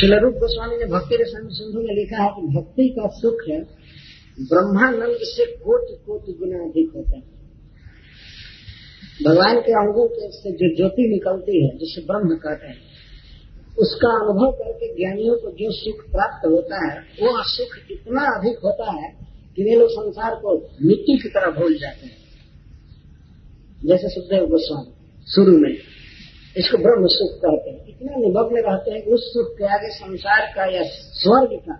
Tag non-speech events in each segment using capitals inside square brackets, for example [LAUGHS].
शिलरूप गोस्वामी ने भक्ति रसन सिंधु में लिखा है कि भक्ति का सुख है, ब्रह्मानंद से कोटि कोटि गुना अधिक होता है। भगवान के अंगों के से जो ज्योति निकलती है, जिसे ब्रह्म कहते हैं, उसका अनुभव करके ज्ञानियों को जो सुख प्राप्त होता है वो सुख इतना अधिक होता है कि वे लोग संसार को मिट्टी की तरह भूल जाते हैं। जैसे सुखदेव गोस्वामी, शुरू में, इसको ब्रह्म सुख कहते हैं। इतना निमग्न रहते हैं, उस सुख के आगे संसार का या स्वर्ग का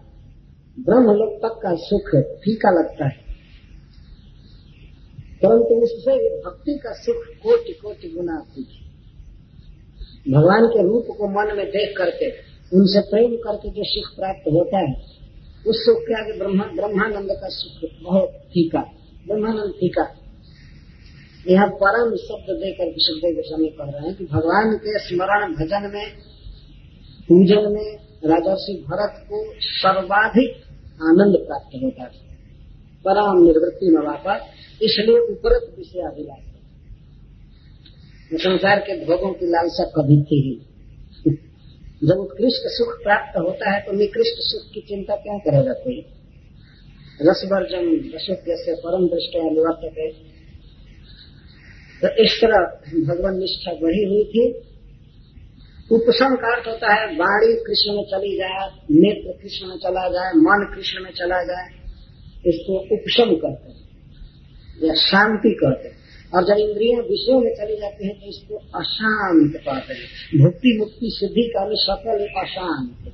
ब्रह्म लोक तक का सुख फीका लगता है। परंतु उससे भक्ति का सुख कोटि कोटि गुना अधिक भगवान के रूप को मन में देख करके, उनसे प्रेम करके जो सुख प्राप्त होता है, उस सुख के आगे ब्रह्मानंद का सुख बहुत फीका, ब्रह्मानंद फीका। यह परम शब्द देकर सुखदेव गोस्वामी कह रहे हैं कि भगवान के स्मरण भजन में, पूजन में, राजर्षि भरत को सर्वाधिक आनंद प्राप्त होता है। परम निर्वृत्ति में वापस इसलिए उपरत विषय अभिलाष संसार के भोगों की लालसा कभी थी ही जब उत्कृष्ट सुख प्राप्त होता है तो निकृष्ट सुख की चिंता क्या करेगा कोई? रसवर्जन रसोद्य से परम दृष्ट निवर्तक है। तो इस तरह भगवान निष्ठा बढ़ी हुई थी। उपशम का अर्थ होता है, वाणी कृष्ण में चली जाए, नेत्र कृष्ण में चला जाए, मन कृष्ण में चला जाए, इसको उपशम कहते हैं, या शांति कहते हैं। और जब इंद्रिया विषयों में चली जाती है तो इसको अशांत पाते हैं। भुक्ति मुक्ति सिद्धि का भी सकल अशांत।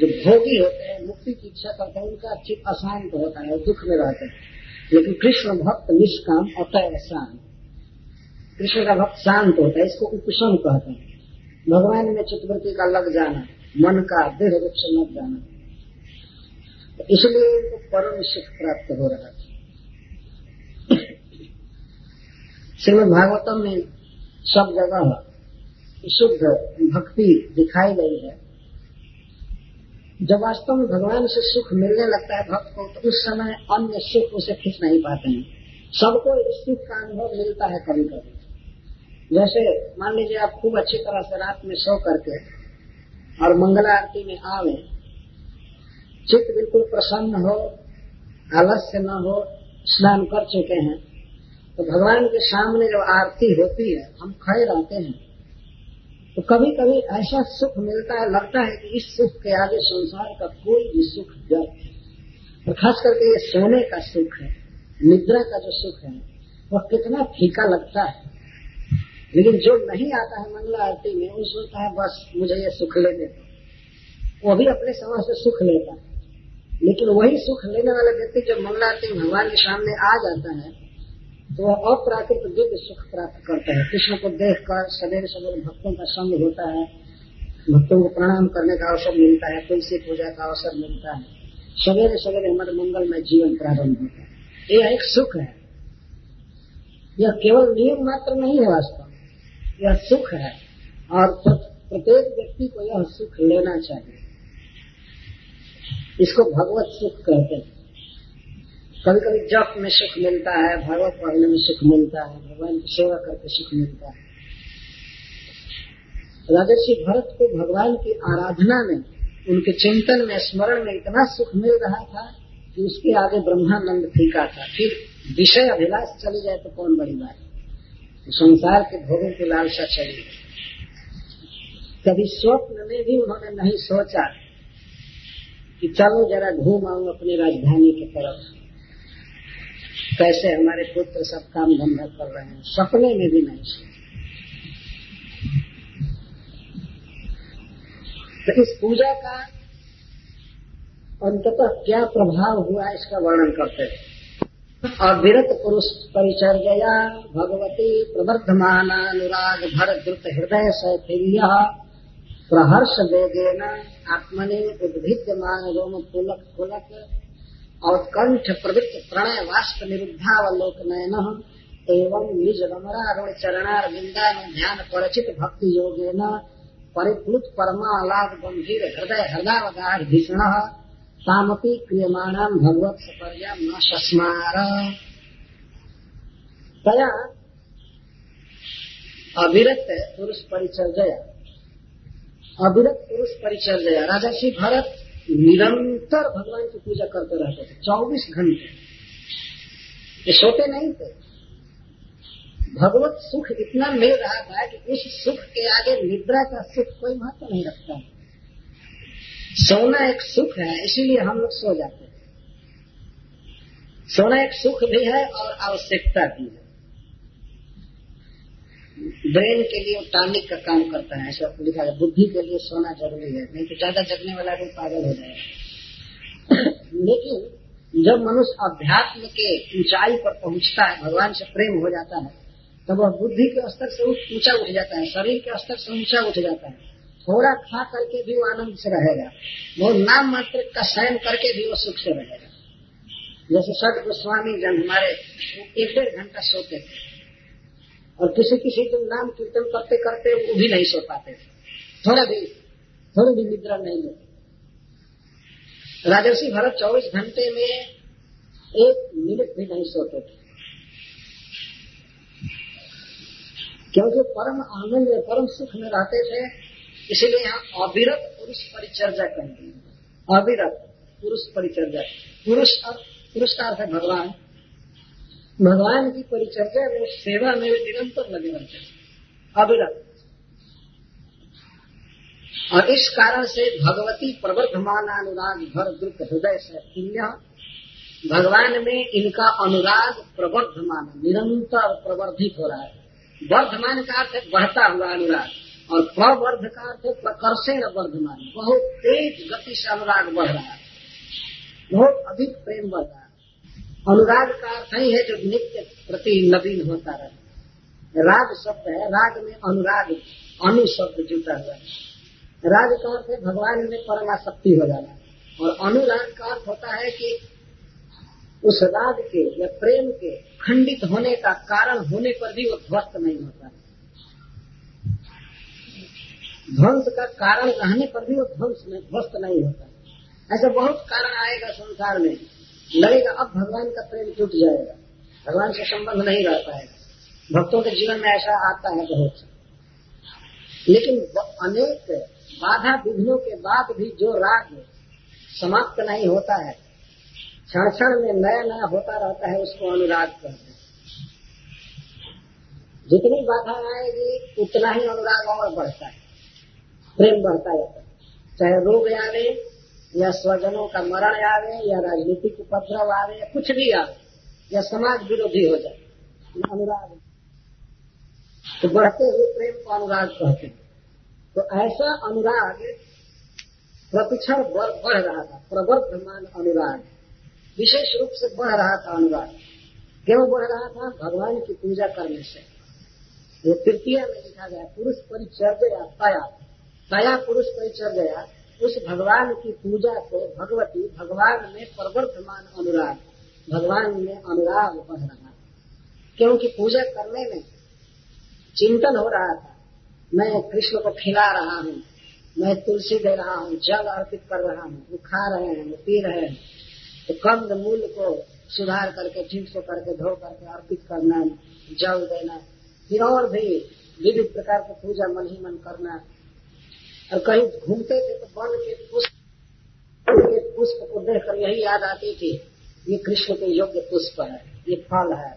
जो भोगी होते हैं, मुक्ति की इच्छा करते हैं, उनका चित्त अशांत होता है, दुख में रहते हैं। लेकिन कृष्ण भक्त निष्काम, अतः शांत कृष्ण का भक्त शांत होता है, इसको उपशम कहते हैं। भगवान में चित्रवृत्ति का लग जाना, मन का देह रूप से लग जाना। इसलिए उनको परम सुख प्राप्त हो रहा है। श्रीमद भागवतम में सब जगह शुद्ध भक्ति दिखाई गई है। जब वास्तव में भगवान से सुख मिलने लगता है भक्त को तो उस समय अन्य सुख उसे खींच नहीं पाते हैं। सबको इस सुख का अनुभव मिलता है कभी कभी जैसे मान लीजिए आप खूब अच्छी तरह से रात में सो करके और मंगला आरती में आवे, चित्त बिल्कुल प्रसन्न हो, आलस्य न हो, स्नान कर चुके हैं तो भगवान के सामने जब आरती होती है, हम खड़े रहते हैं तो कभी कभी ऐसा सुख मिलता है, लगता है कि इस सुख के आगे संसार का कोई भी सुख व्यर्थ है। और खास करके ये सोने का सुख है, निद्रा का जो सुख है, वह कितना फीका लगता है। लेकिन जो नहीं आता है मंगला आरती में, वो सोचता है, बस, मुझे ये सुख लेने दो। वो भी अपने समाज से सुख लेता है। लेकिन वही सुख लेने वाला व्यक्ति जब मंगला आरती भगवान के सामने आ जाता है तो वह अप्राकृत दिव्य सुख प्राप्त करता है। कृष्ण को देख कर सवेरे सवेरे भक्तों का संग होता है। भक्तों को प्रणाम करने का अवसर मिलता है। तुलसी पूजा का अवसर मिलता है। सवेरे सवेरे हमारे मंगल में जीवन प्रारंभ होता है। यह एक सुख है। यह केवल नियम मात्र नहीं है वास्तव यह सुख है, और प्रत्येक व्यक्ति को यह सुख लेना चाहिए। इसको भगवत सुख कहते हैं। कभी कभी जप में सुख मिलता है, भगवत पढ़ने में सुख मिलता है, भगवान की सेवा करके सुख मिलता है। राजर्षि भरत को भगवान की आराधना में, उनके चिंतन में, स्मरण में इतना सुख मिल रहा था कि उसके आगे ब्रह्मानंद फीका था। फिर विषय अभिलाष चले जाए तो कौन बड़ी बात? तो संसार के भोगों की लालसा चली कभी स्वप्न में भी उन्होंने नहीं सोचा कि चलो जरा घूम आऊँ अपनी राजधानी की तरफ़। कैसे हमारे पुत्र सब काम धंधा कर रहे हैं, सपने में भी नहीं सोचे। तो इस पूजा का अंततः क्या प्रभाव हुआ इसका वर्णन करते हैं। अविरत पुरुष परिचर्या भगवती प्रवर्धमानुराग भर द्रुत हृदय सैथिल्य प्रहर्ष वेगेन आत्मनि उद्भिद्यमान रोम पुलक पुलक और कंठ प्रवृत्त प्रणय वाष्प निरुद्धावलोक नयन एवं निज रमणारुण चरणार विंदान ध्यान परचित भक्ति योगे न परिप्लुत परमालाभ गंभीर हृदय हृदयवगाढ़ भीषण तामपी क्रियमाणाम भगवत सपर्या न सस्मार तया अविरत पुरुष परिचर्या अविरत पुरुष परिचर्या राजा श्री भरत निरंतर भगवान की पूजा करते रहते थे। चौबीस घंटे। ये सोते नहीं थे। भगवत सुख इतना मिल रहा था कि उस सुख के आगे निद्रा का सुख कोई महत्व नहीं रखता है। सोना एक सुख है, इसीलिए हम लोग सो जाते हैं। सोना एक सुख भी है और आवश्यकता भी है। ब्रेन के लिए टॉनिक का काम करता है, ऐसा लिखा है बुद्धि के लिए सोना ज़रूरी है, नहीं तो ज़्यादा जगने वाला भी पागल हो जाएगा। [COUGHS] लेकिन जब मनुष्य अध्यात्म के ऊंचाई पर पहुँचता है, भगवान से प्रेम हो जाता है, तब वह बुद्धि के स्तर से ऊँचा उठ जाता है, शरीर के स्तर से ऊँचा उठ जाता है। थोड़ा खा करके भी वो आनंद से रहेगा। वो नाम मात्र का शयन करके भी वो सुख से रहेगा। जैसे सद गोस्वामी जन हमारे एक डेढ़ घंटा सोते थे। और किसी किसी दिन नाम कीर्तन करते करते वो भी नहीं सो पाते थे। थोड़ा भी, थोड़ी भी निद्रा नहीं लेते। राजर्षि भरत चौबीस घंटे में एक मिनट भी नहीं सोते थे। क्योंकि परम आनंद परम सुख में रहते थे इसीलिए यहाँ अविरत पुरुष परिचर्या कहेंगे अविरत पुरुष परिचर्या। पुरुष पुरुष का अर्थ है भगवान। भगवान की परिचर्या में सेवा में निरंतर लगे रहते हैं। अविरत। और इस कारण से भगवती प्रवर्धमान अनुराग भर दुख हृदय से पुण्य। भगवान में इनका अनुराग प्रवर्धमान, निरंतर प्रवर्धित हो रहा है। वर्धमान का अर्थ बढ़ता हुआ अनुराग। और प्रवर्ध का अर्थ है प्रकर्षण वर्धमान, बहुत तेज गति से अनुराग बढ़ रहा है। बहुत अधिक प्रेम बढ़ रहा है। अनुराग का अर्थ ही है जो नित्य प्रति नवीन होता रहे। राग शब्द है, राग में अनुराग अनु शब्द जुटा हुआ है। राग का अर्थ है भगवान में परमाशक्ति हो जाना। और अनुराग का अर्थ होता है कि उस राग के या प्रेम के खंडित होने का कारण होने पर भी वो ध्वस्त नहीं होता। ध्वंस का कारण रहने पर भी वो ध्वंस में ध्वस्त नहीं होता ऐसा बहुत कारण आएगा संसार में। लगेगा, अब भगवान का प्रेम टूट जाएगा। भगवान से संबंध नहीं रह पाएगा। भक्तों के जीवन में ऐसा आता है बहुत। लेकिन अनेक बाधा विघ्नों के बाद भी जो राग समाप्त नहीं होता है क्षण क्षण में नया नया होता रहता है, उसको अनुराग कहते हैं। जितनी बाधा आएगी, उतना ही अनुराग और बढ़ता है। प्रेम बढ़ता जाता है। चाहे रोग आवे या स्वजनों का मरण आवे या राजनीतिक उपद्रव आवे या कुछ भी आवे, या समाज विरोधी हो जाए अनुराग तो बढ़ते हुए प्रेम को अनुराग कहते हैं। तो ऐसा अनुराग प्रतिक्षण बढ़ रहा था, प्रवर्धमान अनुराग। विशेष रूप से बढ़ रहा था अनुराग। क्यों बढ़ रहा था? भगवान की पूजा करने से। ये तृतीय में लिखा गया, पुरुष परिचर्या तया। तया पुरुष परिचर्या उस भगवान की पूजा को भगवती भगवान में प्रवर्धमान अनुराग, भगवान में अनुराग बढ़ रहा। क्योंकि पूजा करने में चिंतन हो रहा था, मैं कृष्ण को खिला रहा हूँ, मैं तुलसी दे रहा हूँ, जल अर्पित कर रहा हूँ, वो खा रहे हैं, वो पी रहे हैं। तो कंद मूल को सुधार करके ठीक से करके, धो करके अर्पित करना, जल देना, फिर और भी विविध प्रकार की पूजा मन ही मन करना और कहीं घूमते थे तो वन के पुष्प के पुष्प को देखकर यही याद आती थी ये कृष्ण के योग्य पुष्प है, ये फल है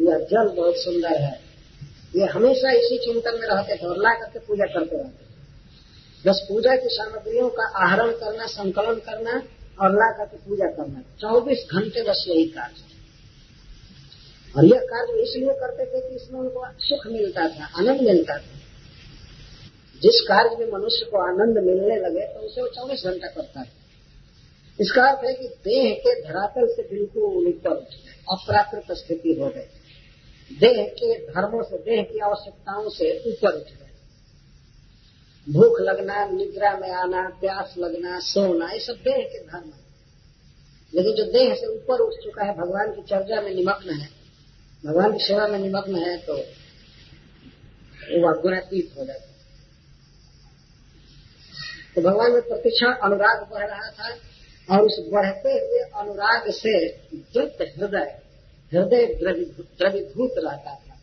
यह जल बहुत सुंदर है। ये हमेशा इसी चिंतन में रहते थे और ला करके पूजा करते रहते बस पूजा की सामग्रियों का आहरण करना, संकलन करना और ला करके पूजा करना, चौबीस घंटे बस यही कार्य। और यह कार्य इसलिए करते थे कि इसमें उनको सुख मिलता था, आनंद मिलता था। जिस कार्य में मनुष्य को आनंद मिलने लगे तो उसे वो चौबीस घंटा करता है। इसका अर्थ है कि देह के धरातल से बिल्कुल ऊपर अप्राकृत स्थिति हो गई। देह के धर्मों से, देह की आवश्यकताओं से ऊपर उठ गए। भूख लगना, निद्रा में आना, प्यास लगना, सोना, ये सब देह के धर्म है। लेकिन जो देह से ऊपर उठ चुका है, भगवान की चर्चा में निमग्न है, भगवान की सेवा में निमग्न है तो वो गुणातीत हो जाता तो भगवान में प्रतिक्षण अनुराग बढ़ रहा था और उस बढ़ते हुए अनुराग से द्रुत हृदय हृदय द्रवीभूत रहता था।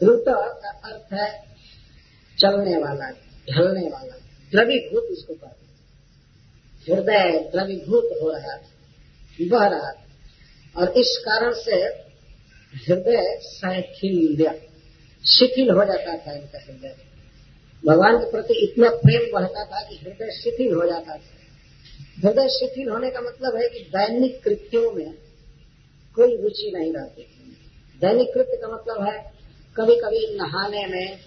द्रुत का अर्थ है चलने वाला, ढलने वाला। द्रवीभूत इसको कहते हृदय द्रवीभूत हो रहा था, बह रहा था। और इस कारण से हृदय शैथिल्य, शिथिल हो जाता था इनका हृदय। भगवान के प्रति इतना प्रेम बढ़ता था कि हृदय शिथिल हो जाता था। हृदय शिथिल होने का मतलब है कि दैनिक कृत्यों में कोई रुचि नहीं रहती। दैनिक कृत्य का मतलब है कभी कभी नहाने में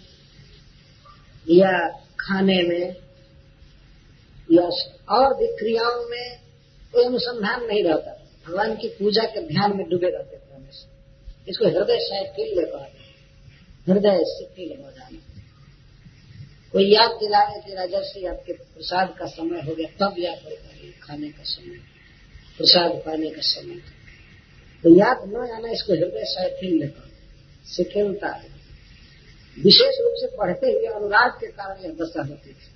या खाने में या और भी क्रियाओं में कोई अनुसंधान नहीं रहता। भगवान की पूजा के ध्यान में डूबे रहते थे हमेशा। इसको हृदय शैथिल्य कहते हृदय शिथिल हो जाना। कोई याद दिलाए कि से आपके प्रसाद का समय हो गया, तब याद होता है खाने का समय, प्रसाद पाने का समय। तो याद न आना इसको हृदय शैथिल्य कहते शिथिलता है विशेष रूप से पढ़ते हुए अनुराग के कारण यह दशा होती थी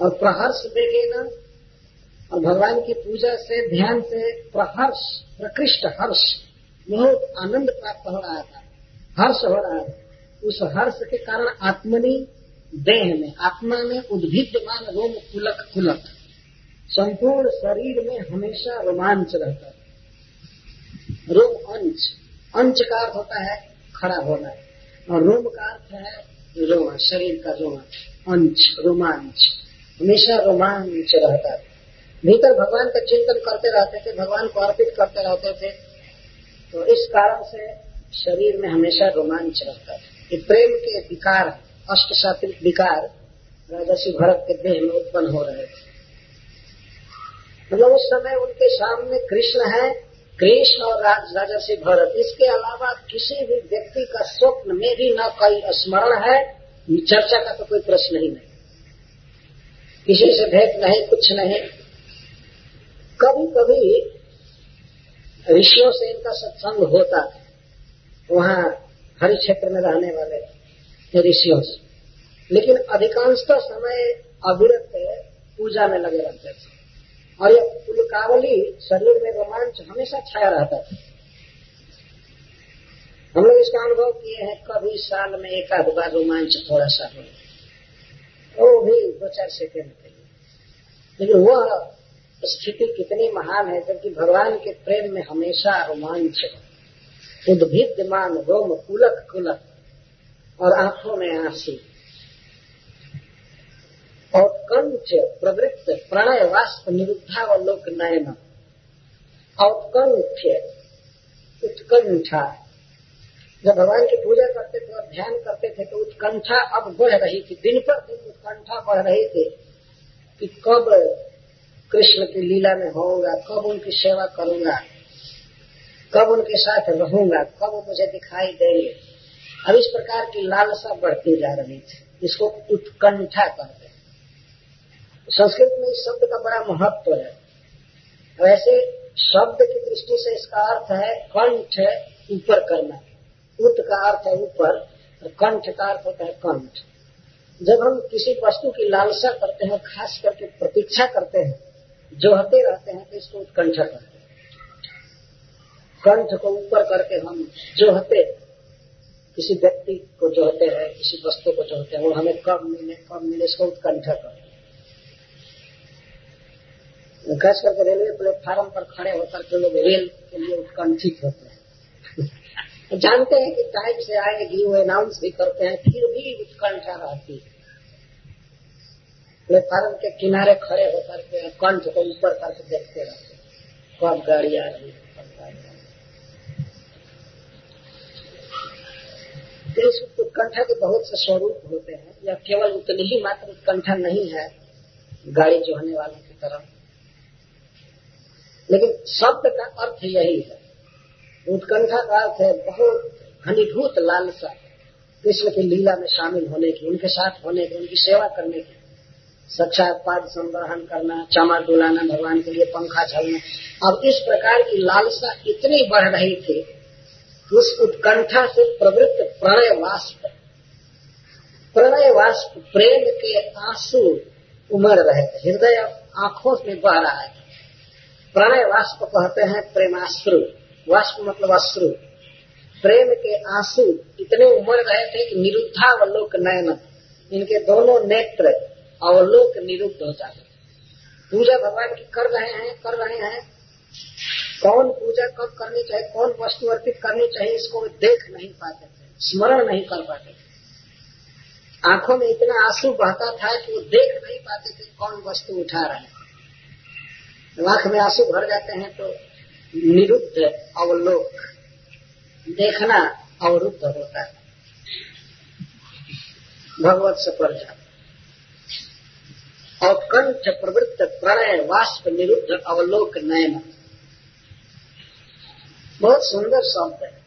और प्रहर्ष देखे न, और भगवान की पूजा से ध्यान से प्रहर्ष, प्रकृष्ट हर्ष, बहुत आनंद प्राप्त हो रहा था। हर्ष हो रहा था। उस हर्ष के कारण आत्मनि देह में, आत्मा में उद्भिद्यमान रोम कुलक कुलक संपूर्ण शरीर में हमेशा रोमांच रहता है। रोम अंश अंश का अर्थ होता है खड़ा होना। और रोम का अर्थ है रोमा शरीर का रोमा अंश, रोमांच। हमेशा रोमांच रहता है। भीतर भगवान का चिंतन करते रहते थे, भगवान को अर्पित करते रहते थे। तो इस कारण से शरीर में हमेशा रोमांच रहता है। ये प्रेम के विकार अष्ट सात्विक विकार राजसी भरत के देह में उत्पन्न हो रहे थे मतलब उस समय उनके सामने कृष्ण है, कृष्ण और राजा से भरत। इसके अलावा किसी भी व्यक्ति का स्वप्न में भी न कोई स्मरण है, चर्चा का तो कोई प्रश्न ही नहीं। किसी से भेंट नहीं, कुछ नहीं। कभी कभी ऋषियों से इनका सत्संग होता, वहाँ हरि क्षेत्र में रहने वाले ऋषियों से। लेकिन अधिकांशतः समय अविरत पूजा में लगे रहते थे और यह पुलकावली शरीर में रोमांच हमेशा छाया रहता था हम लोग इसका अनुभव किए हैं, कभी साल में एक आध बार रोमांच थोड़ा सा हो। वो भी दो चार सेकेंड के लिए। लेकिन वह स्थिति कितनी महान है, जबकि भगवान के प्रेम में हमेशा रोमांच है। उद्भिद्यमान रोम, कुलक कुलक। और आँखों में आँसू। और कंठ प्रवृत्त प्रणय वाष्प निरुद्धावलोक नयन औत्कंठ उत्कंठा। जब भगवान की पूजा करते थे और ध्यान करते थे तो उत्कंठा अब बढ़ रही थी। दिन पर दिन उत्कंठा बढ़ रही थी कि कब कृष्ण की लीला में होऊँगा, कब उनकी सेवा करूँगा, कब उनके साथ रहूँगा, कब मुझे दिखाई देंगे। अब इस प्रकार की लालसा बढ़ती जा रही थी। इसको उत्कंठा कहते संस्कृत में इस शब्द का बड़ा महत्व है। वैसे शब्द की दृष्टि से इसका अर्थ है कंठ ऊपर करना। उत का अर्थ है ऊपर, और कंठ का अर्थ होता है कंठ। जब हम किसी वस्तु की लालसा करते हैं, खास करके प्रतीक्षा करते हैं, जोहते रहते हैं तो इसको उत्कंठा करते हैं। कंठ को ऊपर करके हम जोहते किसी व्यक्ति को जोहते हैं, किसी वस्तु को जोहते हैं, वो हमें कब मिले कब मिले, इसको उत्कंठा करते खास करके रेलवे प्लेटफार्म पर खड़े होकर के लोग रेल के लिए उत्कंठित होते हैं। [LAUGHS] जानते हैं कि टाइम से आएगी वो अनाउंस भी करते हैं, फिर भी उत्कंठा रहती है। प्लेटफार्म के किनारे खड़े होकर के कंठ को ऊपर करके देखते रहते कब गाड़ी आ रही है कब गाड़ी आ है उत्कंठा के बहुत से स्वरूप होते हैं, या केवल उतनी ही मात्र उत्कंठा नहीं है, गाड़ी जो होने वालों की तरफ़ लेकिन शब्द का अर्थ यही है। उत्कंठा का अर्थ है बहुत घनीभूत लालसा, कृष्ण की लीला में शामिल होने की, उनके साथ होने की, उनकी सेवा करने की। साक्षात पाद संग्रहण करना चमा डुलाना, भगवान के लिए पंखा झलना अब इस प्रकार की लालसा इतनी बढ़ रही थी उस उत्कंठा से प्रवृत्त प्रणय वाष्प। प्रणय वाष्प प्रेम के आँसू उमड़ रहे हृदय आँखों में बह रहा है। प्रणय वाष्प कहते हैं प्रेमाश्रु। वाष्प मतलब अश्रु। प्रेम के आँसू इतने उमड़ रहे थे कि निरुद्धा व लोक नयन। इनके दोनों नेत्र अवलोक निरुद्ध हो जाते पूजा भगवान की कर रहे हैं, कर रहे हैं। कौन पूजा कब करनी चाहिए, कौन वस्तु अर्पित करनी चाहिए, इसको वे देख नहीं पाते थे, स्मरण नहीं कर पाते थे। आँखों में इतना आँसू बहता था कि वो देख नहीं पाते थे कौन वस्तु उठा रहे आँख में आँसू भर जाते हैं तो निरुद्ध अवलोक, देखना अवरुद्ध होता है। भगवत से पर जाता और कंठ प्रवृत्त प्रणय वाष्प निरुद्ध अवलोक नयन बहुत सुंदर शब्द है।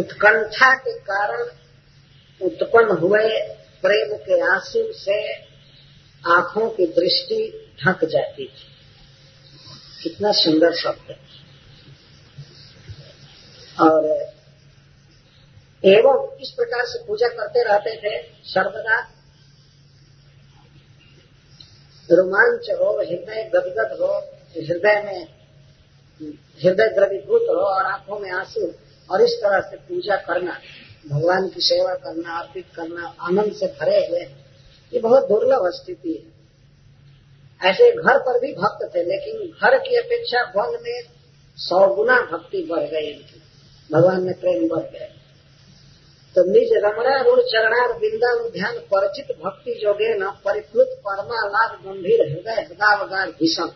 उत्कंठा के कारण उत्पन्न हुए प्रेम के आँसू से आँखों की दृष्टि ढक जाती थी। कितना सुंदर शब्द है। और एवं इस प्रकार से पूजा करते रहते थे सर्वदा। रोमांच हो, हृदय गदगद हो, हृदय में हृदय द्रवीभूत हो और आँखों में आँसू और इस तरह से पूजा करना, भगवान की सेवा करना, अर्पित करना, आनंद से भरे हुए, ये बहुत दुर्लभ स्थिति है। ऐसे घर पर भी भक्त थे, लेकिन घर की अपेक्षा वन में सौ गुना भक्ति बढ़ गई इनकी। भगवान में प्रेम बढ़ गए तो निज रमणा ऋण चरणार बिंदा ध्यान, परिचित भक्ति जोगे न परिप्लुत परमा लाभ गंभीर हृदय, हृदावगार भीषण।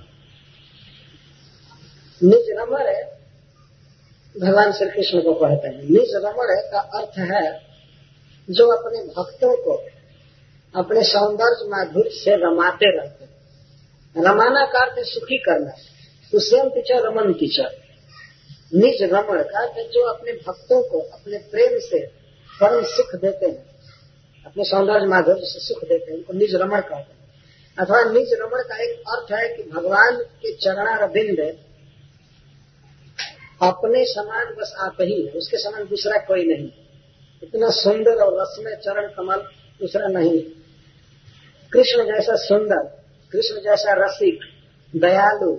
निज रमण भगवान श्री कृष्ण को कहते हैं, निज रमण का अर्थ है, जो अपने भक्तों को, अपने सौंदर्य माधुर्य से रमाते रहते हैं। रमाना का अर्थ सुखी करना। सुष्यम टीचर रमन टीचर निज रमण का जो अपने भक्तों को, अपने प्रेम से परम सुख देते हैं। अपने सौंदर्य माधुर्य से सुख देते हैं, उनको निज रमण कहते हैं। अथवा निज रमण का एक अर्थ है कि भगवान के चरणार बिंद अपने समान बस आप ही है, उसके समान दूसरा कोई नहीं। इतना सुंदर और रसमय चरण कमल दूसरा नहीं। कृष्ण जैसा सुंदर, कृष्ण जैसा रसिक, दयालु,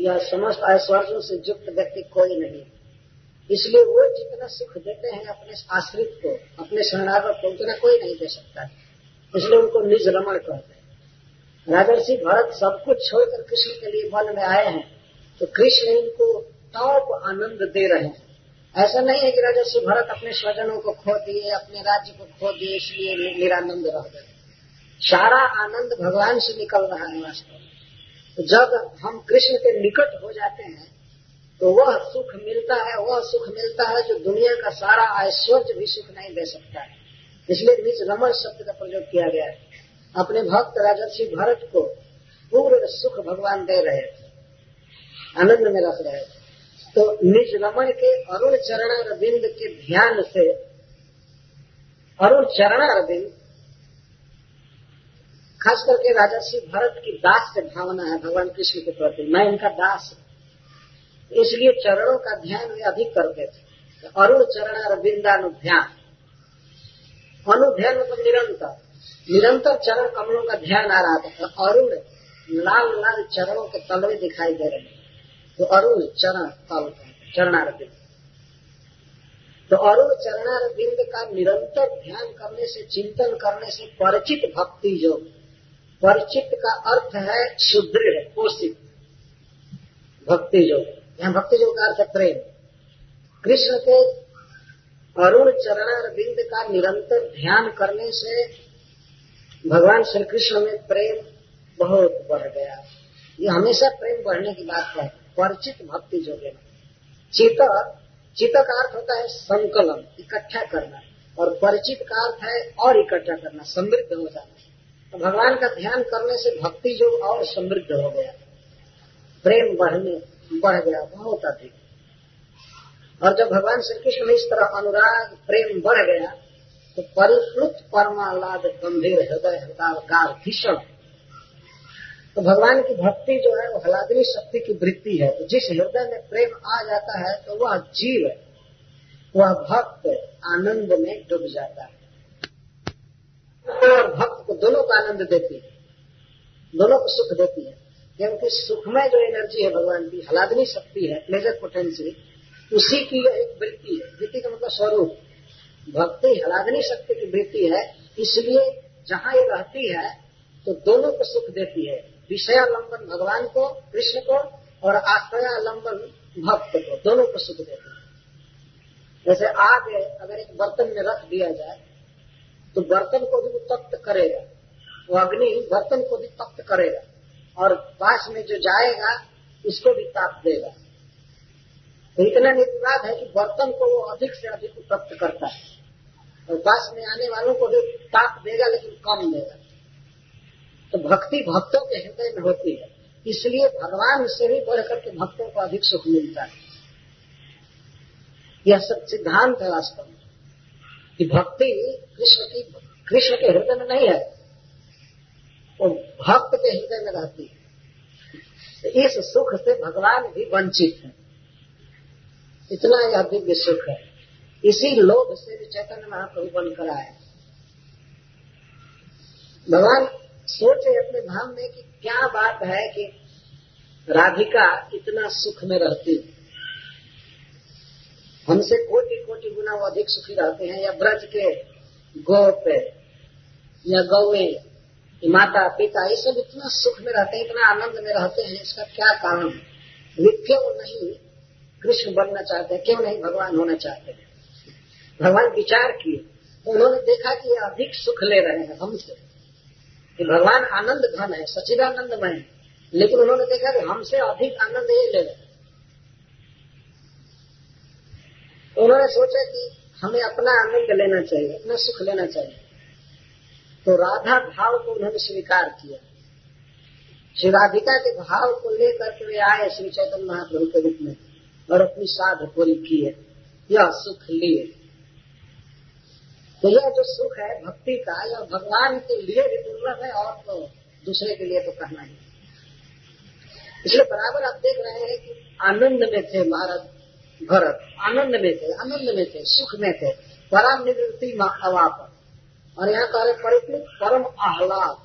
या समस्त ऐश्वर्यों से युक्त व्यक्ति कोई नहीं। इसलिए वो जितना सुख देते हैं अपने आश्रित को, अपने शरणागत को, उतना कोई नहीं दे सकता। इसलिए उनको निज रमण कहते हैं। राजर्षि भरत सब कुछ छोड़कर कृष्ण के लिए वन में आए हैं तो कृष्ण इनको टॉप आनंद दे रहे हैं। ऐसा नहीं है कि राजस्व भरत अपने स्वजनों को खो दिए, अपने राज्य को खो दिए, इसलिए निरानंद रह गए। सारा आनंद भगवान से निकल रहा है वास्तव में। तो जब हम कृष्ण के निकट हो जाते हैं तो वह सुख मिलता है, वह सुख मिलता है जो दुनिया का सारा ऐश्वर्य भी सुख नहीं दे सकता है। इसलिए निज रमण शब्द का प्रयोग किया गया है। अपने भक्त राजर्षि भरत को पूर्ण सुख भगवान दे रहे थे। आनंद में रख रहे थे। तो निज रमण के अरुण चरण बिंद के ध्यान से, अरुण चरण बिंद खास करके राजा श्री भरत की दास भावना है, भगवान कृष्ण के प्रति। मैं इनका दास हूँ। इसलिए चरणों का ध्यान वे अधिक करते थे। अरुण चरण बिंदानुध्यान अनुध्यान मतलब निरंतर। निरंतर चरण कमलों का ध्यान आ रहा था। अरुण लाल लाल चरणों के तलवे दिखाई दे रहे तो अरुण चरण तल चरणार बिंद तो अरुण चरणार बिंद का निरंतर ध्यान करने से, चिंतन करने से परिचित भक्ति योग परिचित का अर्थ है सुदृढ़, पोषित भक्ति योग यहाँ भक्ति योग का अर्थ प्रेम। कृष्ण के अरुण चरणार बिंद का निरंतर ध्यान करने से भगवान श्री कृष्ण में प्रेम बहुत बढ़ गया। ये हमेशा प्रेम बढ़ने की बात है। परिचित भक्ति जो है। चित चित का अर्थ होता है संकलन, इकट्ठा करना। और परिचित का अर्थ है और इकट्ठा करना, समृद्ध हो जाना। तो भगवान का ध्यान करने से भक्ति जो और समृद्ध हो गया। प्रेम बढ़ने, बढ़ गया, बहुत अधिक। और जब भगवान श्री कृष्ण में इस तरह अनुराग, प्रेम बढ़ गया तो परिफ्लुत परमालाद गंभीर हृदय हृदय भीषण। तो भगवान की भक्ति जो है, वो हलादनी शक्ति की वृत्ति है। तो जिस हृदय में प्रेम आ जाता है तो वह जीव है। वह भक्त आनंद में डूब जाता है। और भक्त को दोनों को आनंद देती है। दोनों को सुख देती है। क्योंकि सुखमय जो एनर्जी है भगवान की, हलादनी शक्ति है प्लेजर पोटेंशियल उसी की एक वृत्ति है। वृत्ति का मतलब स्वरूप। भक्ति हलादनी शक्ति की वृत्ति है, इसलिए जहाँ ये रहती है तो दोनों को सुख देती है। विषयालंबन भगवान को, कृष्ण को और आश्रयालंबन भक्त को, दोनों को सुख देती है। जैसे आग अगर एक बर्तन में रख दिया जाए तो बर्तन को भी तप्त करेगा। वो अग्नि बर्तन को भी तप्त करेगा और पास में जो जाएगा, उसको भी ताप देगा। तो इतना निर्विवाद है कि बर्तन को वो अधिक से अधिक तप्त करता है। और पास में आने वालों को भी ताप देगा, लेकिन कम देगा। तो भक्ति भक्तों के हृदय में होती है। इसलिए भगवान से भी बढ़ करके भक्तों को अधिक सुख मिलता है। यह सब सिद्धांत है वास्तव में, कि भक्ति कृष्ण की, कृष्ण के हृदय में नहीं है, वो भक्त के हृदय में रहती है। तो इस सुख से भगवान भी वंचित है। इतना यह दिव्य सुख है। इसी लोभ से भी चैतन्य महाप्रभु बनकर आए भगवान सोचे अपने धाम में कि क्या बात है कि राधिका इतना सुख में रहती हमसे कोटि कोटि गुना वो अधिक सुखी रहते हैं, या ब्रज के गोप या गौए माता, पिता, ये सब इतना सुख में रहते हैं, इतना आनंद में रहते हैं, इसका क्या कारण? है वे क्यों नहीं कृष्ण बनना चाहते हैं? क्यों नहीं भगवान होना चाहते हैं? भगवान विचार किए। उन्होंने देखा कि ये अधिक सुख ले रहे हैं हमसे। कि भगवान आनंद घन है सचिदानंद सचिदानंदमय है। लेकिन उन्होंने देखा कि हमसे अधिक आनंद ये ले उन्होंने सोचा कि हमें अपना आनंद लेना चाहिए, अपना सुख लेना चाहिए। तो राधा भाव को उन्होंने स्वीकार किया। श्री राधिका के भाव को लेकर के वे आए श्री चैतन्य महाप्रभु के रूप में और अपनी साध पूरी की है। यह सुख लिए। तो यह जो सुख है, भक्ति का, यह भगवान के लिए भी दुर्लभ है और तो दूसरे के लिए तो कहना ही इसलिए बराबर आप देख रहे हैं कि आनंद में थे महाराज भरत, आनंद में थे, आनंद में थे, सुख में थे। परम निवृत्ति हवा पर और यहाँ कह रहे परिकृत परम आह्लाद।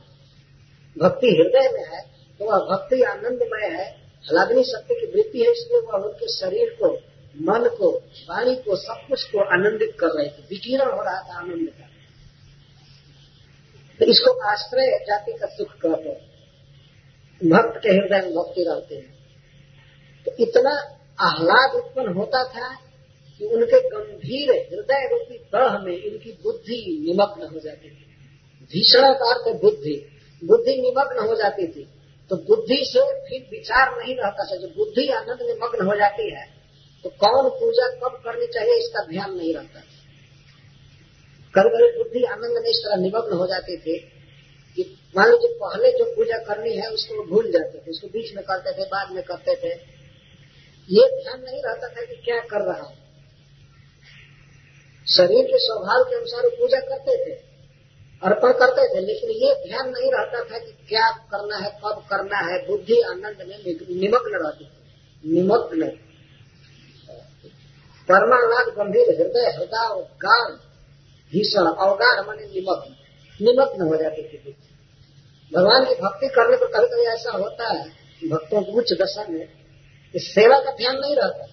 भक्ति हृदय में है तो वह भक्ति आनंदमय है। हलादनी शक्ति की वृत्ति है, इसलिए वह उनके शरीर को मन को, वाणी को, सब कुछ को आनंदित कर रहे थे। विकीर्ण हो रहा था आनंद का। तो इसको आश्रय, जाति का सुख कहते हैं। भक्त के हृदय में भक्ति रहते हैं। तो इतना आह्लाद उत्पन्न होता था कि उनके गंभीर हृदय रूपी तह में इनकी बुद्धि निमग्न हो जाती थी। भीषण का अर्थ बुद्धि। बुद्धि निमग्न हो जाती थी। तो बुद्धि से फिर विचार नहीं रहता था। जो बुद्धि आनंद में मग्न हो जाती है तो कौन पूजा कब करनी चाहिए इसका ध्यान नहीं रहता। कभी कभी बुद्धि आनंद में इस तरह निमग्न हो जाती थी कि मान लीजिए पहले जो पूजा करनी है उसको वो भूल जाते थे, उसको बीच में करते थे, बाद में करते थे। ये ध्यान नहीं रहता था कि क्या कर रहा हूँ। शरीर के स्वभाव के अनुसार पूजा करते थे, अर्पण करते थे, लेकिन ये ध्यान नहीं रहता था कि क्या करना है, कब करना है। बुद्धि आनंद में निमग्न रहती थी। निमग्न परमानाथ गंभीर हृदय हृदय गाढ़ भीषण अवगाढ़ माने निमग्न। निमग्न हो जाते थे भगवान की भक्ति करने पर कभी कभी ऐसा होता है भक्तों की उच्च दशा में इस सेवा का ध्यान नहीं रहता।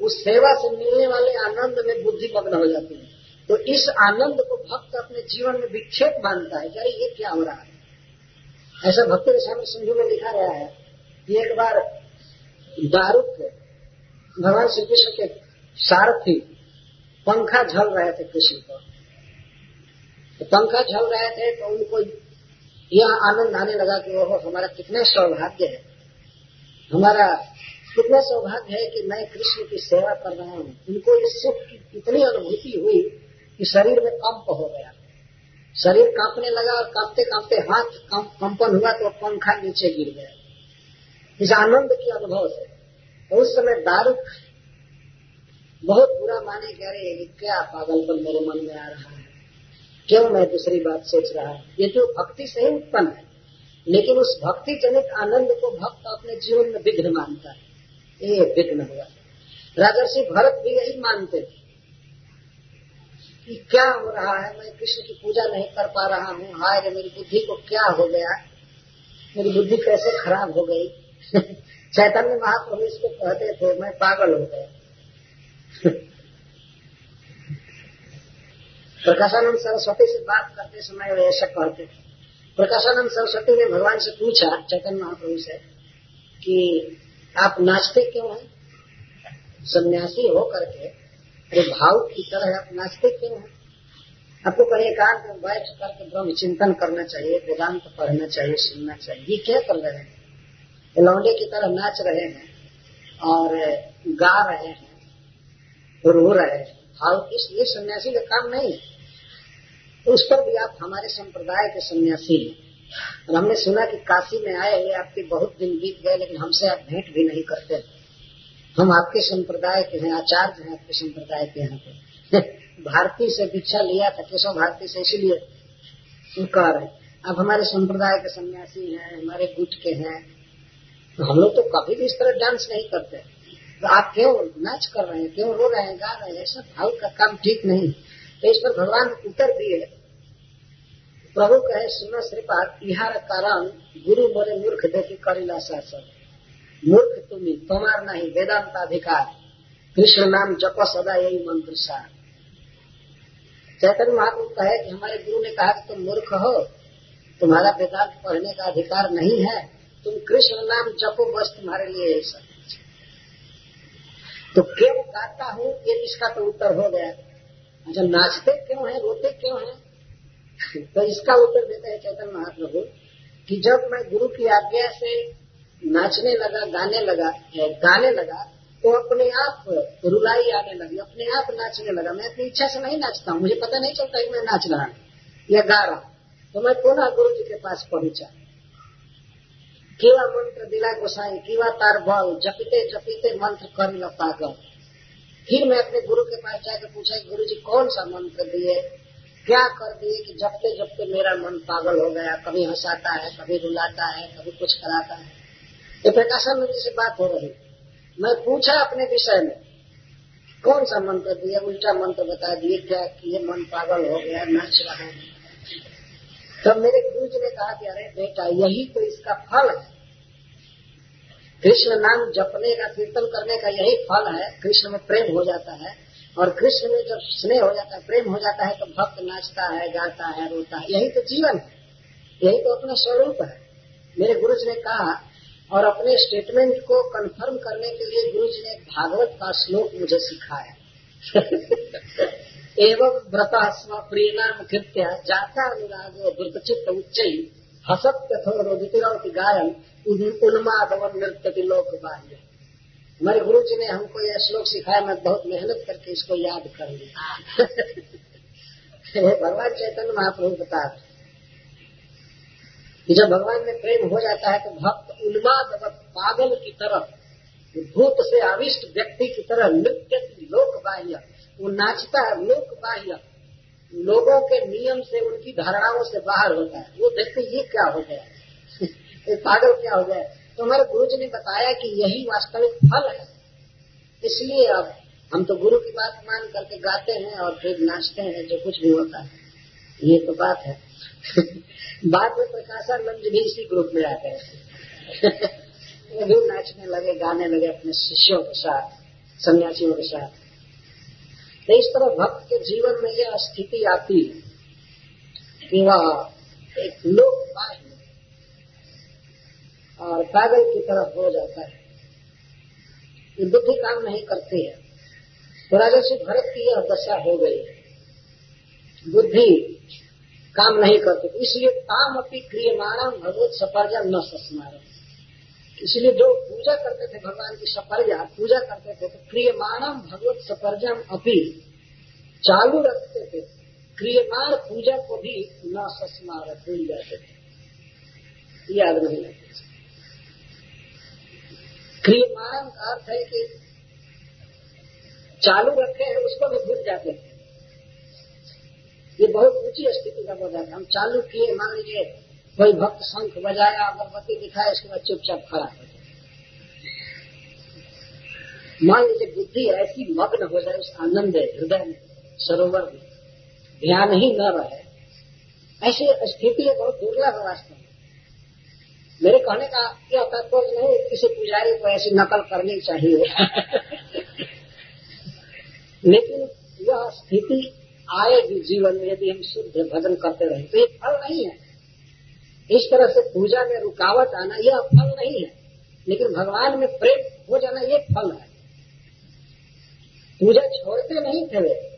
उस सेवा से मिलने वाले आनंद में बुद्धि मग्न हो जाती है। तो इस आनंद को भक्त अपने जीवन में विक्षेप मानता है क्या ये क्या हो रहा है? ऐसा भक्त के सामने सिंधु में लिखा गया है कि एक बार दारूक, भगवान श्री कृष्ण के सारथी, पंखा झल रहे थे कृष्ण को तो पंखा झल रहे थे तो उनको यह आनंद आने लगा कि ओहो, हमारा कितना सौभाग्य है। हमारा कितना सौभाग्य है कि मैं कृष्ण की सेवा कर रहा हूँ। उनको इस सुख की इतनी अनुभूति हुई कि शरीर में कंप हो गया। शरीर कांपने लगा और कांपते कांपते हाथ कंपन हुआ तो पंखा नीचे गिर गया। इस आनंद के अनुभव से तो उस समय दारुक बहुत बुरा माने कह रहे हैं कि क्या पागलपन मेरे मन में आ रहा है। क्यों मैं दूसरी बात सोच रहा हूँ? ये जो भक्ति से ही उत्पन्न है। लेकिन उस भक्ति जनित आनंद को भक्त अपने जीवन में विघ्न मानता है। ये विघ्न हुआ। राजर्षि भरत भी यही मानते थे कि क्या हो रहा है? मैं कृष्ण की पूजा नहीं कर पा रहा हूँ। हाय रे, मेरी बुद्धि को क्या हो गया? मेरी बुद्धि कैसे खराब हो गई? [LAUGHS] चैतन्य महाप्रभु इसको कहते थे, मैं पागल हो गया। प्रकाशानंद सरस्वती से बात करते समय वे ऐसा कहते प्रकाशानंद सरस्वती ने भगवान से पूछा, चैतन्य महाप्रभु से, कि आप नाचते क्यों हैं? सन्यासी हो करके अरे भाव की तरह आप नाचते क्यों हैं? आपको कहीं एकांत में बैठ करके ब्रह्म चिंतन करना चाहिए, वेदांत पढ़ना चाहिए, सुनना चाहिए, ये क्या कर रहे हैं? लौंडे की तरह नाच रहे हैं और गा रहे हैं। रो रहे हैं। भाव इसलिए सन्यासी का काम नहीं। है उस पर भी आप हमारे संप्रदाय के सन्यासी हैं। और हमने सुना कि काशी में आए हुए आपके बहुत दिन बीत गए, लेकिन हमसे आप भेंट भी नहीं करते। हम आपके संप्रदाय के हैं, आचार्य हैं आपके संप्रदाय के यहाँ पे। [LAUGHS] भारती से दीक्षा लिया था, केशव भारती से, इसीलिए कह रहे आप हमारे संप्रदाय के सन्यासी हैं, हमारे गुट के हैं। हम लोग तो कभी भी इस तरह डांस नहीं करते। तो आप क्यों नाच कर रहे हैं क्यों रो रहे हैं, गा रहे हैं सब भाव का काम ठीक नहीं। तो इस पर भगवान उत्तर दिए। प्रभु कहे, सुनो श्रीपाद तिहार कारण गुरु मोरे मूर्ख देखी करिला शासन मूर्ख तुम्हें तुम्हार नहीं, वेदांत अधिकार। कृष्ण नाम जप सदा यही मंत्र सार चैतन्य महाप्रभु कहे कि हमारे गुरु ने कहा कि तुम मूर्ख हो। तुम्हारा वेदांत पढ़ने का अधिकार नहीं है। तुम कृष्ण नाम जपो, बस तुम्हारे लिए ऐसा तो क्यों गाता हूँ? ये इसका तो उत्तर हो गया। अच्छा नाचते क्यों है? रोते क्यों है? तो इसका उत्तर देते हैं चैतन्य महाप्रभु कि जब मैं गुरु की आज्ञा से नाचने लगा, गाने लगा गाने लगा तो अपने आप रुलाई आने लगी, अपने आप नाचने लगा। मैं अपनी इच्छा से नहीं नाचता हूँ, मुझे पता नहीं चलता कि मैं नाच रहा या गा रहा तो मैं पुनः गुरु जी के पास पहुँचा। केवा मंत्र दिला गोसाई, केवा तार बल जपते जपते मंत्र कर ल पागल। फिर मैं अपने गुरु के पास जाकर पूछा गुरु जी कौन सा मंत्र दिए? क्या कर दिए कि जपते जपते मेरा मन पागल हो गया? कभी हंसाता है, कभी रुलाता है, कभी कुछ कराता है? ये प्रकाशन जी से बात हो रही। मैं पूछा अपने विषय में, कौन सा मंत्र दिया उल्टा मंत्र बता दिए क्या कि ये मन पागल हो गया, नाच रहा है? तब मेरे गुरु जी ने कहा कि अरे बेटा, यही तो इसका फल है। कृष्ण नाम जपने का, कीर्तन करने का यही फल है। कृष्ण में प्रेम हो जाता है और कृष्ण में जब स्नेह हो जाता है, प्रेम हो जाता है तो भक्त नाचता है, गाता है, रोता है। यही तो जीवन है। यही तो अपना स्वरूप है। मेरे गुरु जी ने कहा और अपने स्टेटमेंट को कंफर्म करने के लिए गुरु जी ने भागवत का श्लोक मुझे सिखाया। [LAUGHS] एवं व्रता स्व प्रियनाम कृत्य जाता अनुरागो दुर्चित उच्च हसत कठोर गायन उन्मादवन नृत्य लोक बाह्य मेरे गुरु जी ने हमको यह श्लोक सिखाया, मैं बहुत मेहनत करके इसको याद कर लिया। [LAUGHS] भगवान चैतन्य महाप्रभु बता जब भगवान में प्रेम हो जाता है तो भक्त उन्माद पागल की तरह, भूत से आविष्ट व्यक्ति की तरह नृत्य लोक बाह्य वो नाचता है, लोक बाह्य। लोगों के नियम से उनकी धारणाओं से बाहर होता है। वो देखते ये क्या हो गया? [LAUGHS] ये पागल क्या हो गया? तो हमारे गुरु जी ने बताया कि यही वास्तविक फल है। इसलिए अब हम तो गुरु की बात मान करके गाते हैं और फिर नाचते हैं, जो कुछ भी होता है। ये तो बात है। [LAUGHS] बाद में प्रकाशानंद भी इसी ग्रुप में आ गए। [LAUGHS] वो भी नाचने लगे, गाने लगे अपने शिष्यों के साथ, सन्यासियों के साथ। तो इस तरह भक्त के जीवन में यह स्थिति आती है कि वह एक लोक बाह्य और पागल की तरफ़ हो जाता है। ये बुद्धि काम नहीं करती है। तो राजा से भरत की यह दशा हो गई है। बुद्धि काम नहीं करती। इसलिए काम अपनी क्रियमाणम भगवत सपर्जा न सस्मार। इसलिए जो पूजा करते थे भगवान की सपर्जा पूजा करते थे तो क्रियमाणम भगवत सपर्जम अपी चालू रखते थे। क्रियमाण पूजा को भी न सस्मार भूल जाते थे। याद नहीं रखते क्रियमाण का अर्थ है कि चालू रखे हैं, उसको भी भूल जाते हैं। ये बहुत ऊँची स्थिति का बोझा हम चालू किए, मान लीजिए कोई भक्त शंख बजाया, अगरबत्ती दिखाया इसके बाद चुपचाप खड़ा हो जाए मान लीजिए बुद्धि ऐसी मग्न हो जाए, उस आनंद हृदय में, सरोवर में, ध्यान ही न रहे, ऐसी स्थिति है बहुत दुर्लभ वास्तव में मेरे कहने का क्या तात्पर्य नहीं, किसी पुजारी को ऐसी नकल करनी चाहिए। [LAUGHS] लेकिन यह स्थिति आएगी जीवन में, यदि हम शुद्ध भजन करते रहे तो ये फल नहीं है। इस तरह से पूजा में रुकावट आना यह फल नहीं है, लेकिन भगवान में प्रेम हो जाना ये फल है। पूजा छोड़ते नहीं थे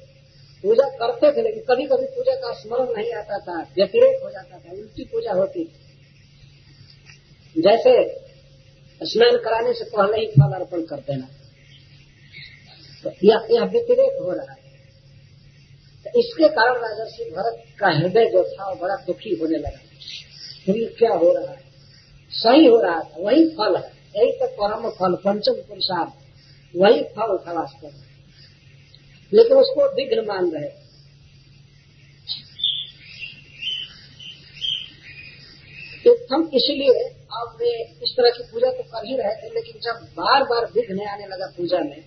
पूजा करते थे, लेकिन कभी कभी पूजा का स्मरण नहीं आता था, व्यतिरेक हो जाता था, उल्टी पूजा होती थी। जैसे स्नान कराने से पहले ही फल अर्पण कर देना। तो यह यह व्यतिरेक हो रहा है। तो इसके कारण राजर्षि भरत का हृदय जो था, वो बड़ा दुखी होने लगा। फिर क्या हो रहा है? सही हो रहा था, वही फल है। यही तो परम फल, पंचम पुरुषार्थ। वही फल था वास्तव में। लेकिन उसको विघ्न मान रहे तो हम इसीलिए अब इस तरह की पूजा तो कर ही रहे थे, लेकिन जब बार बार विघ्न आने लगा पूजा में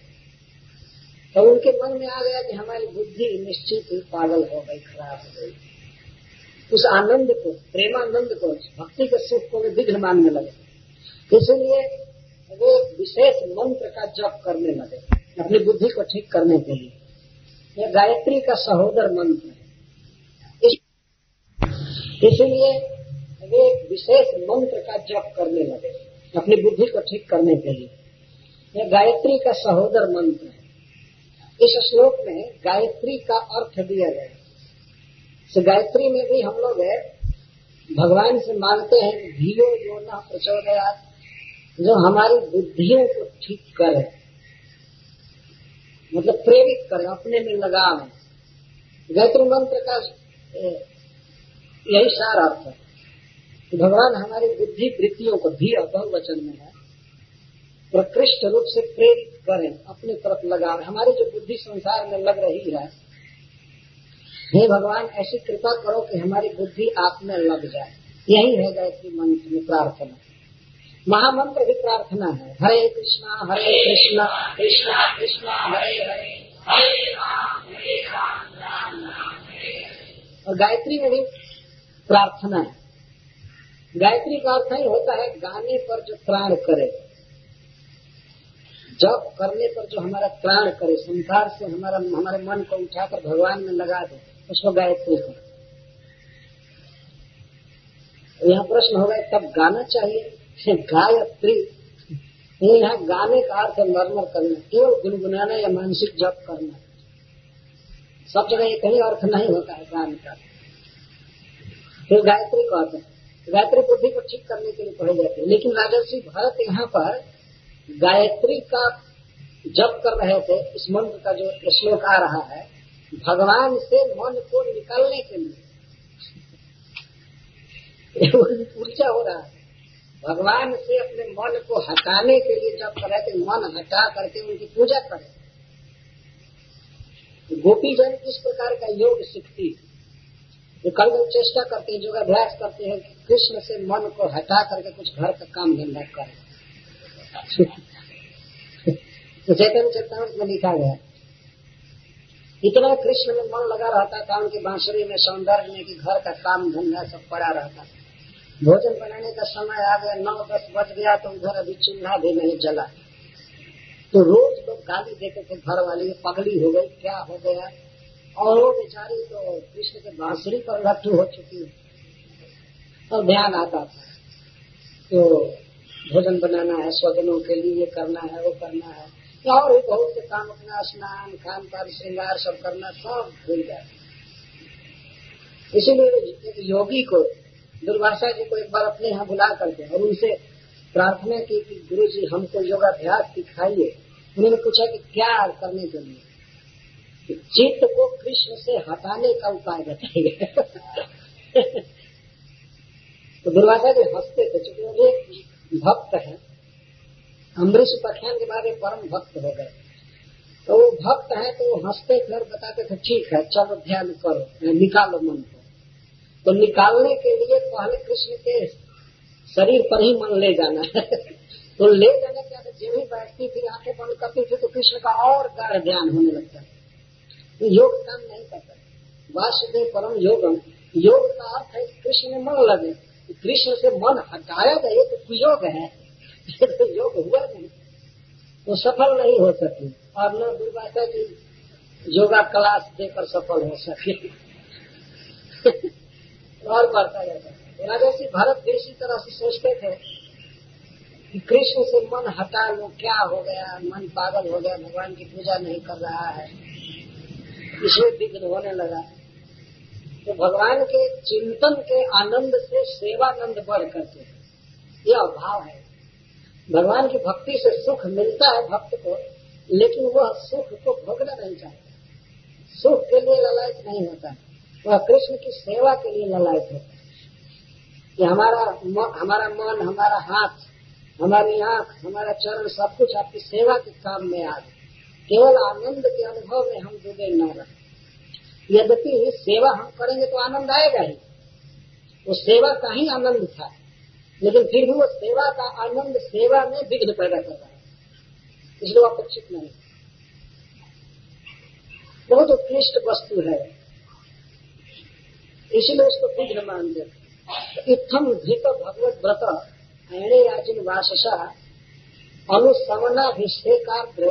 तो उनके मन में आ गया कि हमारी बुद्धि निश्चित ही पागल हो गई, खराब हो गई। उस आनंद को, प्रेमानंद को भक्ति के सुख को वे विघ्न मानने लगे। इसलिए वे विशेष मंत्र का जप करने लगे, अपनी बुद्धि को ठीक करने के लिए। यह गायत्री का सहोदर मंत्र है। इसलिए वे विशेष मंत्र का जप करने लगे, अपनी बुद्धि को ठीक करने के लिए। यह गायत्री का सहोदर मंत्र है। इस श्लोक में गायत्री का अर्थ दिया गया तो गायत्री में भी हम लोग है। भगवान से मांगते हैं, धियो जो न प्रचोदया जो हमारी बुद्धियों को ठीक करे। मतलब प्रेरित कर, अपने में लगाव गायत्री मंत्र का यही सार अर्थ है। कि भगवान हमारी बुद्धि वृत्तियों को भी बहुवचन में है। प्रकृष्ट रूप से प्रेरित करें, अपनी तरफ़ लगावे। हमारी जो बुद्धि संसार में लग रही है हे भगवान ऐसी कृपा करो कि हमारी बुद्धि आप में लग जाए। यही है गायत्री मंत्र में प्रार्थना। महामंत्र भी प्रार्थना है। हरे कृष्णा हरे कृष्णा कृष्णा कृष्णा हरे हरे। और गायत्री में भी प्रार्थना है। गायत्री का अर्थ ही होता है गाने पर जो प्राण करे। जब करने पर जो हमारा प्राण करे संसार से हमारा हमारे मन को उठाकर भगवान में लगा दे। उसको गायत्री कर यहाँ प्रश्न होगा तब गाना चाहिए। गायत्री यहाँ गाने का अर्थ मरमर करना, केवल गुनगुनाना या मानसिक जप करना। सब जगह ये कहीं अर्थ नहीं होता है गाने का। फिर गायत्री को अर्थ है। गायत्री बुद्धि को ठीक करने के लिए पढ़े जाते हैं। लेकिन राजर्षि भरत यहाँ पर गायत्री का जप कर रहे थे, इस मंत्र का जो श्लोक आ रहा है भगवान से मन को निकालने के लिए। ऊर्जा हो रहा है। भगवान से अपने मन को हटाने के लिए जब करे तो मन हटा करके उनकी पूजा करे। गोपी जन किस प्रकार का योग सीखती है? कल चेष्टा करते हैं, योगाभ्यास करते हैं कि कृष्ण से मन को हटा करके कुछ घर का काम धंधा करें। [LAUGHS] तो चैतन्य चेतन में लिखा गया इतना कृष्ण में मन लगा रहता था, उनकी बांसुरी में सौंदर्य में कि घर का काम धंधा सब पड़ा रहता था। भोजन बनाने का समय आ गया, नौ दस बज गया तो उधर अभी चूल्हा भी नहीं जला। तो रोज लोग गाली देते थे, घर वाली पगली हो गई, क्या हो गया? और वो बेचारी तो कृष्ण के बांसुरी पर लट्टू हो चुकी और ध्यान आता था। तो भोजन बनाना है स्वजनों के लिए करना है, वो करना है। और भी बहुत से काम अपना स्नान खान पान श्रृंगार सब करना सब भूल जाए इसीलिए योगी को, दुर्भाषा जी को एक बार अपने यहाँ बुला करके और उनसे प्रार्थना की कि गुरु जी, हमको योगाभ्यास सिखाइए। उन्होंने पूछा कि क्या करने के लिए? चित्त को कृष्ण से हटाने का उपाय बताइए। [LAUGHS] तो दुर्वासा जी हँसते थे, चूँकि भक्त है। अमरीश उपाख्यान के बाद परम भक्त हो गए। तो वो भक्त है तो वो हँसते और बताते थे, ठीक है चलो ध्यान करो निकालो मन को। तो निकालने के लिए पहले कृष्ण के शरीर पर ही मन ले जाना है। [LAUGHS] तो ले जाने के बाद जब भी बैठती थी, आँखें बंद करती थी तो कृष्ण का और गाढ़ ध्यान होने लगता है। तो योग काम नहीं करता। वासुदेव परम योगम। योग का अर्थ है कृष्ण में मन लगे। कृष्ण से मन हटाया गए तो कुयोग है। [LAUGHS] योग हुआ नहीं। तो सफल नहीं हो सकी। और न दुर्वासा जी योगा क्लास देकर सफल हो सके। [LAUGHS] और बढ़ता जाता है। राजर्षि, भरत भी इसी तरह से सोचते थे कि कृष्ण से मन हटा लो, क्या हो गया? मन पागल हो गया, भगवान की पूजा नहीं कर रहा है। इसमें विघ्न होने लगा। तो भगवान के चिंतन के आनंद से सेवानंद बढ़ करके यह अभाव है। भगवान की भक्ति से सुख मिलता है भक्त को लेकिन वह सुख को भोगना नहीं चाहता। सुख के लिए ललायत नहीं होता। वह कृष्ण की सेवा के लिए ललायत होता है। कि हमारा म, हमारा मन हमारा हाथ हमारी आँख हमारा चरण सब कुछ आपकी सेवा के काम में आ केवल आनंद के अनुभव में हम डूबे न रहे। यद्यपि सेवा हम करेंगे तो आनंद आएगा ही। वो सेवा का ही आनंद था। लेकिन फिर भी वो सेवा का आनंद सेवा में विघ्न पैदा कर रहा है। इसलिए अपेक्षित नहीं। बहुत उत्कृष्ट वस्तु है। इसलिए उसको विघ्न मानते इत्थम धृत भगवत व्रत ऐणे याजिन वाससा अनुसमनाभिषेकाग्र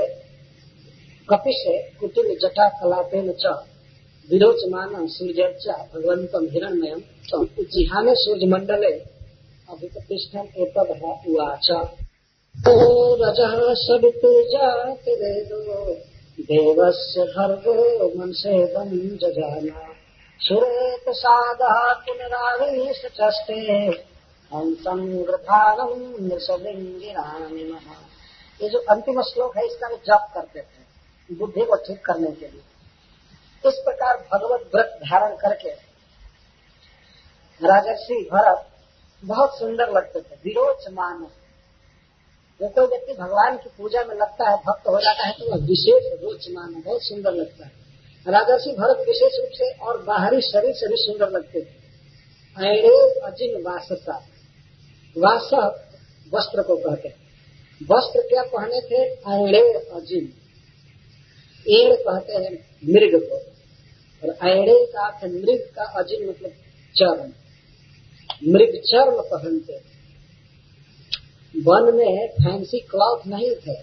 कपिशे कुटिल जटा कलापेन च, विरोचमान सूर्यर्चा भगवंतम हिरण्यम जिहाने सूर्य मंडले अभिप्रतिष्ठम एतद उवाच रजः सवितुर्जातिवेदो देवस्य भर्गो मनसेदं जजाना। सुरेत सादः पुनरावेश चष्टे हंसं गृधानम् नृषलिङ्गिराणिमः ये जो अंतिम श्लोक है, इसका जप करते थे बुद्धि को ठीक करने के लिए। इस प्रकार भगवत व्रत धारण करके राजर्षि भरत बहुत सुंदर लगते थे, विरोच मान। जो कोई व्यक्ति भगवान की पूजा में लगता है, भक्त हो जाता है तो वह विशेष रोच रोचमान बहुत सुंदर लगता है। राजर्षि भरत विशेष रूप से और बाहरी शरीर से भी सुंदर लगते थे। ऐड़े अजिन वाससा। वास वस्त्र को कहते हैं। वस्त्र क्या पहने थे? ऐड़े अजिन। एड़ कहते हैं मृग को। और ऐड़े का अर्थ मृग का अजिन मतलब चर्म मृग चर्म पहनते वन में फैंसी क्लॉथ नहीं थे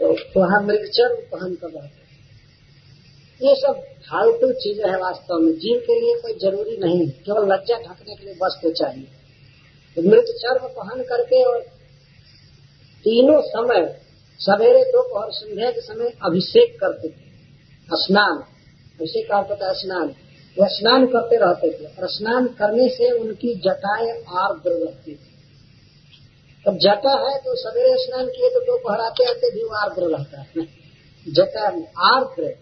तो वहाँ मृग चर्म पहन कर रहते ये सब फालतू चीज़ें है वास्तव में। जीव के लिए कोई ज़रूरी नहीं है। केवल लज्जा ढकने के लिए वस्त्र चाहिए। तो मृत चर्म पहन करके और तीनों समय, सवेरे दोपहर संध्या के समय अभिषेक करते थे स्नान अभिषेक का होता स्नान। वह स्नान करते रहते थे और स्नान करने से उनकी जटाएँ आर्द्र रहती थी। अब जटा है तो सवेरे स्नान किए तो दोपहर आते आते भी आर्द्र रहता है। जटा आर्द्र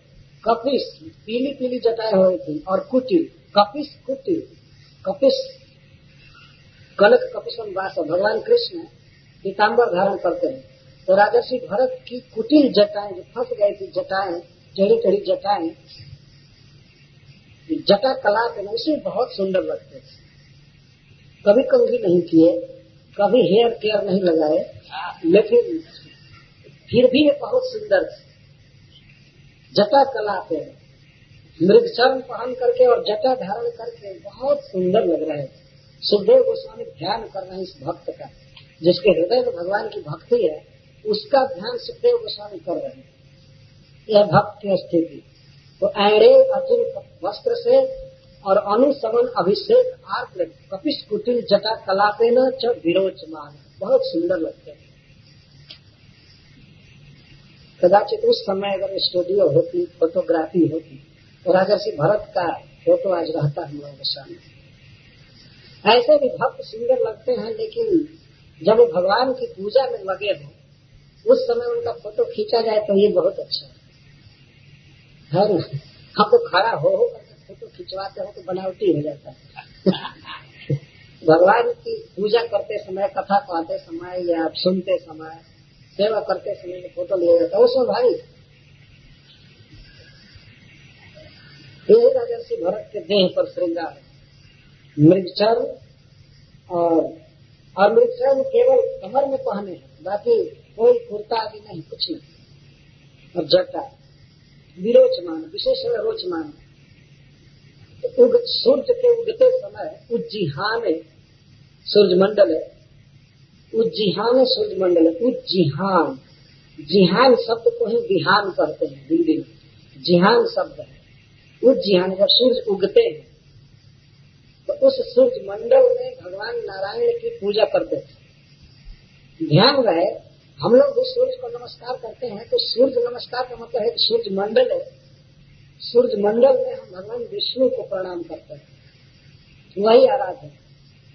कपिस, पीली पीली जटाएँ हुई थी और कुटिल, कपिस कुटिल, कपिस कनक कपिसम वास भगवान कृष्ण पीताम्बर धारण करते हैं। तो राजर्षि भरत की कुटिल जटाएँ जो फंस गई थी, जटाएँ, टेढ़ी टेढ़ी जटाएँ जटा कला के उसे बहुत सुंदर लगते थे कभी कंघी नहीं किए, कभी हेयर केयर नहीं लगाए, लेकिन फिर भी ये बहुत सुंदर थे। जटा कला पे मृगचरण पहन करके और जटा धारण करके बहुत सुंदर लग रहे थे सुखदेव गोस्वामी ध्यान कर रहे हैं इस भक्त का, जिसके हृदय में भगवान की भक्ति है, उसका ध्यान सुखदेव गोस्वामी कर रहे हैं। यह भक्त की स्थिति। तो ऐरे अर्जुन वस्त्र से और अनुसमन अभिषेक आर्द्र कपिश कुटिल जटा कलापे न विरोचमान। बहुत सुंदर लगते हैं। कदाचित उस समय अगर स्टूडियो होती, फोटोग्राफी होती तो राजर्षि भरत का फ़ोटो आज रहता हम लोगों के सामने। ऐसे भी भक्त सुंदर लगते हैं, लेकिन जब वो भगवान की पूजा में लगे हों, उस समय उनका फ़ोटो खींचा जाए तो ये बहुत अच्छा है। ना हम तो खड़ा हो हो, फ़ोटो खिंचवाते हो तो बनावटी हो जाता है। भगवान की पूजा करते समय, कथा कहते समय या सुनते समय, सेवा करते समय फ़ोटो लिया जाता है उसमें भाई यही राजर्षि भरत के देह पर श्रृंगार मृगचर और और मृगचर केवल कमर में पहने हैं, बाकी कोई कुर्ता आदि नहीं, कुछ नहीं। और जटा। विरोचमान विशेष रोचमान। तो उग, सूर्य के उगते समय उज्जिहान सूर्य मंडल है। उज्जिहान सूर्य मंडल है। उज्जिहान। जिहान शब्द को ही बिहान कहते हैं हिंदी में। जिहान शब्द है। उज्जिहान जिहान जब सूर्य उगते हैं तो उस सूर्य मंडल में भगवान नारायण की पूजा करते थे ध्यान रहे हम लोग भी सूर्य को नमस्कार करते हैं तो सूर्य नमस्कार का मतलब है कि सूर्य मंडल है। सूर्य मंडल में हम भगवान विष्णु को प्रणाम करते हैं। वही आराध है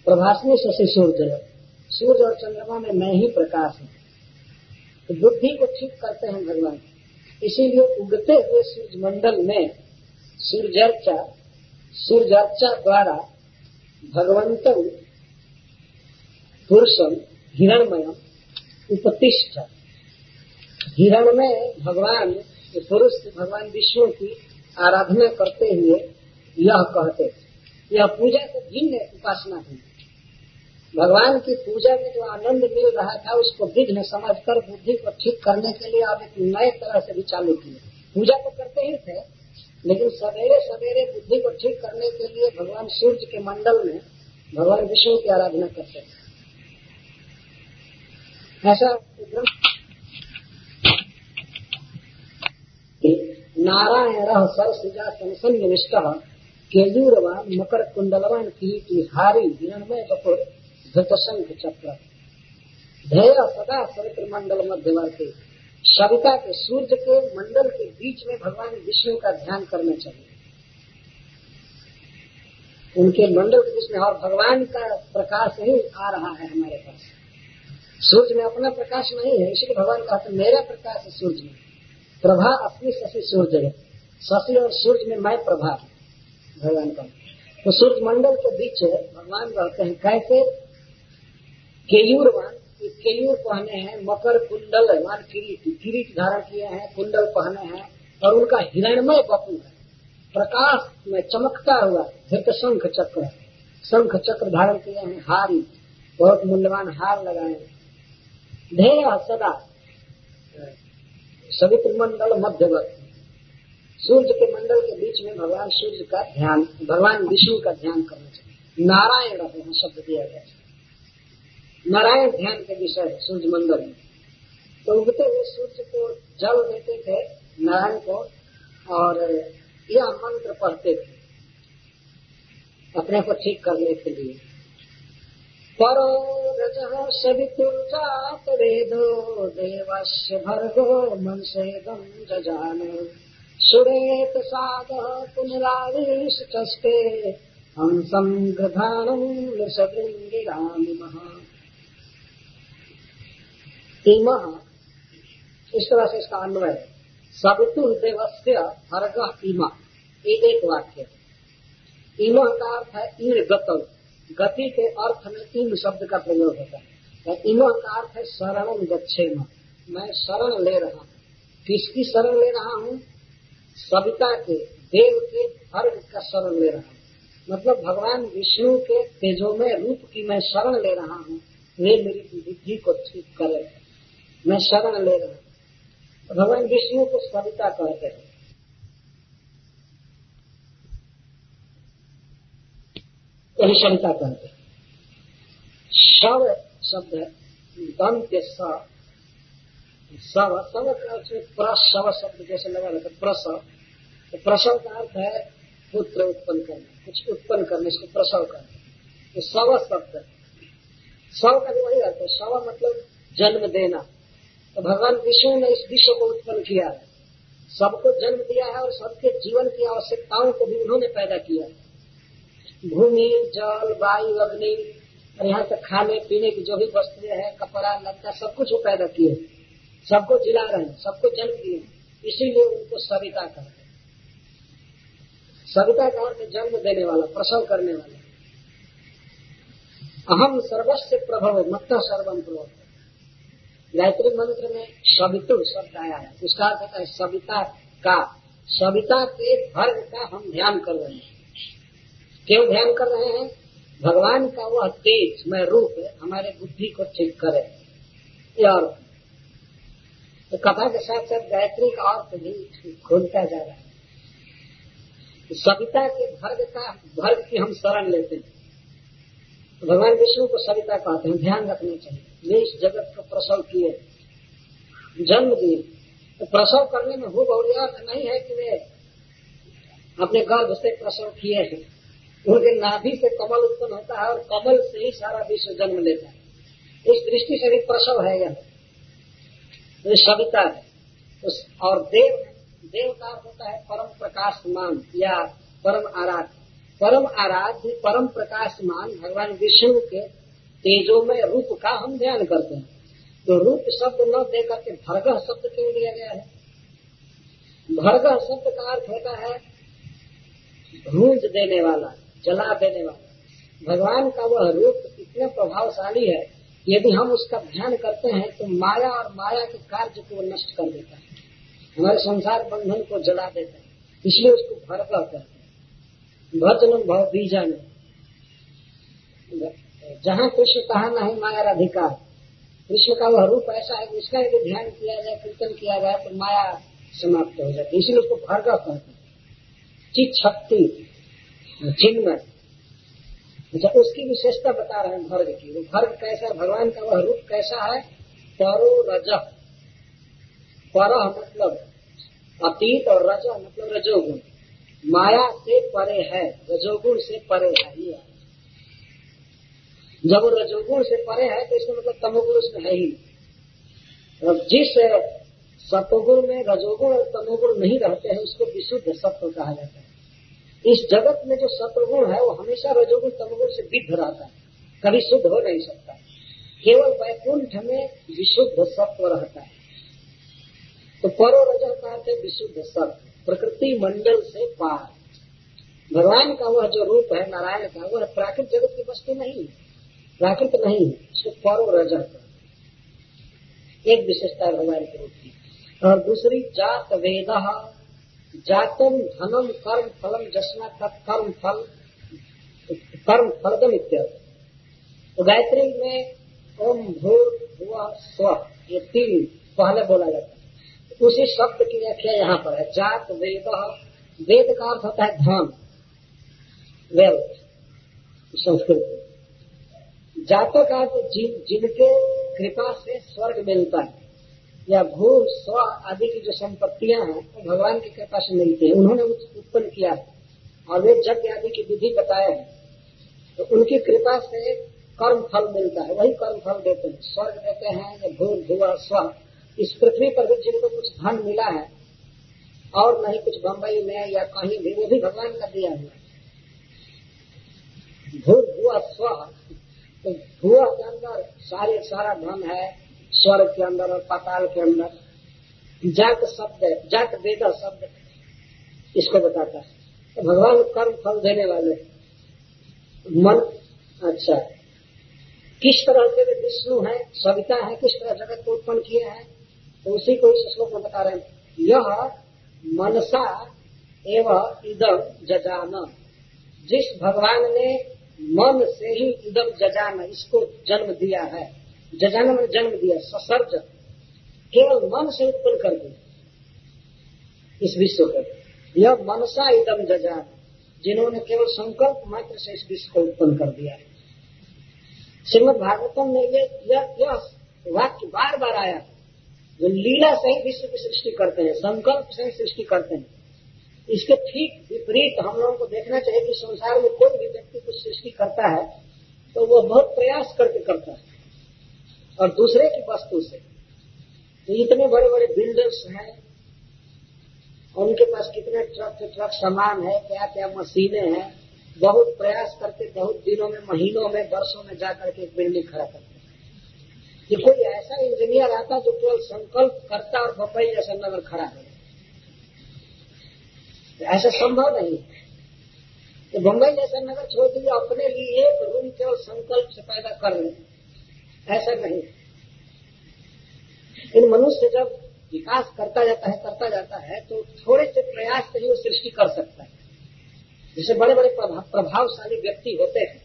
प्रभासनी शशि सूर्य सूर्य और चंद्रमा में मैं ही प्रकाश हूँ। तो बुद्धि को ठीक करते हैं भगवान। इसीलिए उगते हुए सूर्य मंडल में सूर्यर्चा सूर्यर्चा द्वारा भगवंत पुरुषम हिरणमय उपतिष्ठ हिरण में भगवान, पुरुष भगवान विष्णु की आराधना करते हुए यह कहते यह पूजा से भिन्न उपासना हुई भगवान की पूजा में जो आनंद मिल रहा था, उसको विघ्न समझ कर बुद्धि को ठीक करने के लिए आप एक नए तरह से भी चालू किए। पूजा तो करते ही थे, लेकिन सवेरे सवेरे बुद्धि को ठीक करने के लिए भगवान सूर्य के मंडल में भगवान विष्णु की आराधना करते थे। ऐसा नारायण सरसिजा संसन्न केजूरवान मकर कुंडलवान की हारी हिरणमय बपुर धृतशंख चक्र। ध्येय सदा सवित्र मंडल मध्यवर्ती सविता के सूर्य के मंडल के बीच में भगवान विष्णु का ध्यान करना चाहिए। उनके मंडल के बीच में और भगवान का प्रकाश ही आ रहा है हमारे पास। सूर्य में अपना प्रकाश नहीं है, इसलिए भगवान कहते मेरा प्रकाश है सूर्य में। प्रभा अपनी शशि सूर्य है शशि और सूर्य में मैं प्रभा भगवान का तो सूर्य मंडल के बीच भगवान कहते हैं, कैसे? केयूरवान केयूर पहने हैं, मकर कुंडल मान किरीट किरीट धारण किए हैं, कुंडल पहने हैं, और उनका हिरणमय बपू है। प्रकाश में चमकता हुआ धृत शंख चक्र शंख चक्र धारण किए हैं, हारी, बहुत मूल्यवान हार लगाए ध्येय सदा। सवित्र मंडल मध्यवर्ती। सूर्य के मंडल के बीच में भगवान सूर्य का ध्यान, भगवान विष्णु का ध्यान करना चाहिए। नारायण शब्द दिया गया नारायण ध्यान के विषय है सूर्य मंडल में। तो उगते हुए सूर्य को जल देते थे, नारायण को, और यह मंत्र पढ़ते थे। अपने को ठीक करने के लिए। परो रज सवितुर्जात वेदो देवस्य भर्गो मनसेदम जजान सुरेत साध पुनरावेश संग्रधानम लृषभृंगिरामि महा। इम, इस तरह से इसका अन्वय सवितु देवस्य हर्ग इमा, ये एक वाक्य इम का अर्थ है ईण गतव गति के अर्थ में इन शब्द का प्रयोग होता है। इम का अर्थ है शरण गच्छे मैं शरण ले रहा हूँ। किसकी शरण ले रहा हूँ? सविता के, देव के हर्ग का शरण ले रहा हूँ। मतलब भगवान विष्णु के तेजो में, रूप की मैं शरण ले रहा हूँ। वे मेरी बुद्धि को ठीक करे। मैं शरण ले रहा हूँ। भगवान विष्णु को सविता कहते हैं। यही सविता कहते हैं शव शब्द दंत्य सव सव प्रसव शब्द जैसे लगा रहता प्रसव तो प्रसव का अर्थ है पुत्र उत्पन्न करना, कुछ उत्पन्न करने, इसको प्रसव करना। तो सव शब्द सव का वही अर्थ है सव मतलब जन्म देना। तो भगवान विष्णु ने इस विश्व को उत्पन्न किया है। सबको जन्म दिया है और सबके जीवन की आवश्यकताओं को भी उन्होंने पैदा किया है। भूमि, जल, वायु, अग्नि और यहाँ तक खाने, पीने की जो भी वस्तुएँ हैं, कपड़ा, लत्ता, सब कुछ वो पैदा किए सबको जिला रहे सबको जन्म दिए इसीलिए उनको सविता कहते हैं। सविता का अर्थ जन्म देने वाला, प्रसव करने वाला। अहम सर्वस्व प्रभव मत सर्वम प्रभव। गायत्री मंत्र में सवितु शब्द आया है। उसका अर्थ होता है सविता का। सविता के भर्ग का हम ध्यान कर रहे हैं। क्यों ध्यान कर रहे हैं? भगवान का वह तेज में रूप हमारे बुद्धि को ठीक करे। और तो कथा के साथ साथ गायत्री का अर्थ भी खोलता जा रहा है। सविता के भर्ग का भर्ग की हम शरण लेते हैं। तो भगवान विष्णु को सविता कहते हैं, ध्यान रखना चाहिए। वे इस जगत को प्रसव किए। जन्म दिए। तो प्रसव करने में हो बहुलिया नहीं है कि वे अपने गर्भ से प्रसव किए हैं। उनके नाभि से कमल उत्पन्न होता है और कमल से ही सारा विश्व जन्म लेता है। इस दृष्टि से भी प्रसव है यह। सविता है। और देव देव का होता है परम प्रकाशमान, या परम आराध परम आराध्य, परम प्रकाशमान, भगवान विष्णु के तेजो में रूप का हम ध्यान करते हैं। तो रूप शब्द न दे करके भर्ग शब्द क्यों दिया गया है? भर्ग शब्द का अर्थ होता है भूज देने वाला। जला देने वाला। भगवान का वह रूप इतना प्रभावशाली है, यदि हम उसका ध्यान करते हैं तो माया और माया के कार्य को नष्ट कर देता है। हमारे संसार बंधन को जला देता है, इसलिए उसको भरकर कहते हैं। भजन भव बीजन। जहाँ कृष्ण कहा, नहीं माया अधिकार। कृष्ण का वह रूप ऐसा है उसका यदि ध्यान किया जाए, कीर्तन किया जाए तो माया समाप्त हो जाती है। इसलिए उसको भर्ग कहते हैं। चित शक्ति चिन्मय अच्छा उसकी विशेषता बता रहे हैं भर्ग की। वो भर्ग कैसा है? भगवान का वह रूप कैसा है? परो रज। पर मतलब अतीत और रज मतलब रजोगुण। माया से परे है, रजोगुण से परे है, ये जब वो रजोगुण से परे है तो इसका मतलब तमोगुण उसमें है ही और जिस सत्वगुण में रजोगुण और तमोगुण नहीं रहते हैं, उसको विशुद्ध सत्व कहा जाता है। इस जगत में जो सत्वगुण है, वो हमेशा रजोगुण तमोगुण से विद्ध रहता है। कभी शुद्ध हो नहीं सकता। केवल वैकुंठ में विशुद्ध सत्व रहता है। तो परो रज का अर्थ है विशुद्ध सत्व। प्रकृति मंडल से पार। भगवान का वह जो रूप है, नारायण का, वह प्राकृत जगत की वस्तु नहीं है। प्राकृत नहीं है, उसको परो रज एक विशेषता भगवान के रूप की और दूसरी, जात वेद जातम धनम कर्म फलम जस्ना कर्म फल कर्म फलदम इत्यादि। तो गायत्री में ओम भूर हुआ स्व ये तीन पहले बोला जाता है। उसी शब्द की व्याख्या यहाँ पर है। जात वेद वेद का अर्थ होता है धन वेल्थ संस्कृत। जातों का अर्थ जिन, जिनके कृपा से स्वर्ग मिलता है। या भू स्व आदि की जो संपत्तियाँ हैं, वो तो भगवान की कृपा से मिलती है। उन्होंने उत्पन्न किया है। और वे यज्ञ आदि की विधि बताए हैं। तो उनकी कृपा से कर्म फल मिलता है। वही कर्म फल देते हैं। स्वर्ग देते हैं या भू भुआ स्व। इस पृथ्वी पर भी जिनको कुछ धन मिला है, और नहीं कुछ बम्बई में या कहीं भी, वो भी भगवान का दिया हुआ भू भुआ स्व। तो भुआ के अंदर सारे सारा धन है। स्वर्ग के अंदर और पाताल के अंदर। जात शब्द है, जात वेद शब्द इसको बताता है। तो भगवान कर्म फल देने वाले मन अच्छा। किस तरह के विष्णु है, सविता है, किस तरह जगत को उत्पन्न किए हैं तो उसी को इस श्लोक में बता रहे हैं। यह मनसा एवं इदम जजान जिस भगवान ने मन से ही इदम जजान, इसको जन्म दिया है। जजान ने जन्म दिया ससर्ज केवल मन से उत्पन्न कर दिया। इस विश्व को। यह मनसा इदम जजान। जिन्होंने केवल संकल्प मात्र से इस विश्व को उत्पन्न कर दिया है। श्रीमद भागवतम में ये यह वाक्य बार बार आया जो लीला से ही विश्व की सृष्टि करते हैं, संकल्प से ही सृष्टि करते हैं। इसके ठीक विपरीत हम लोगों को देखना चाहिए कि संसार में कोई भी व्यक्ति कुछ सृष्टि करता है तो वो बहुत प्रयास करके करता है। और दूसरे की वस्तु से। तो इतने बड़े बड़े बिल्डर्स हैं। उनके पास कितने ट्रक ट्रक सामान है क्या क्या मशीनें हैं। बहुत प्रयास करके बहुत दिनों में, महीनों में, वर्षों में जाकर के एक बिल्डिंग खड़ा करते हैं। कि कोई ऐसा इंजीनियर आता जो केवल संकल्प करता और बपई जैसा नगर खड़ा है ऐसा संभव नहीं तो बम्बई जैसा नगर छोड़ दीजिए, अपने लिए एक रूम केवल संकल्प से पैदा कर लें ऐसा नहीं। इन मनुष्य जब विकास करता जाता है, करता जाता है तो थोड़े से प्रयास से ही वो सृष्टि कर सकता है। जैसे बड़े बड़े प्रभावशाली व्यक्ति होते हैं,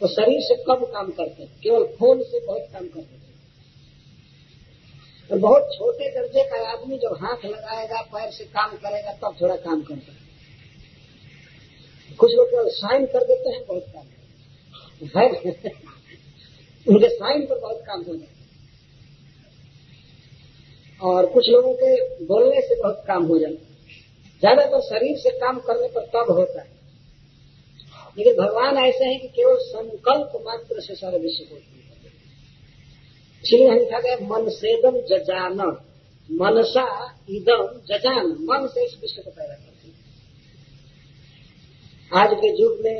वो तो शरीर से कम काम करते हैं, केवल खून से बहुत काम करते हैं। और बहुत छोटे दर्जे का आदमी जब हाथ लगाएगा, पैर से काम करेगा, तब थोड़ा काम करता है। कुछ लोग केवल साइन कर देते हैं, बहुत काम। उनके साइन पर बहुत काम हो जाता और कुछ लोगों के बोलने से बहुत काम हो जाता है। ज़्यादातर शरीर से काम करने पर तब होता है। लेकिन भगवान ऐसे हैं कि केवल संकल्प मात्र से सारे विश्व को इसलिए हम लिखा गया मन सेदम जजान, मनसा इदम जजान, मन से इस विश्व को पैदा करते हैं। आज के युग में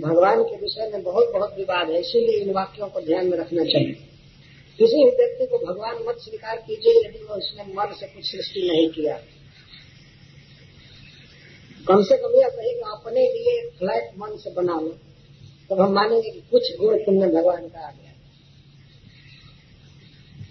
भगवान के विषय में बहुत बहुत विवाद है, इसीलिए इन वाक्यों को ध्यान में रखना चाहिए। किसी भी व्यक्ति को भगवान मत स्वीकार कीजिए, यदि वो उसने मन से कुछ सृष्टि नहीं किया। कम से कम यह कहे अपने लिए फ्लैट मन से बना लो तब हम मानेंगे कि कुछ गुण तुमने भगवान का आ गया।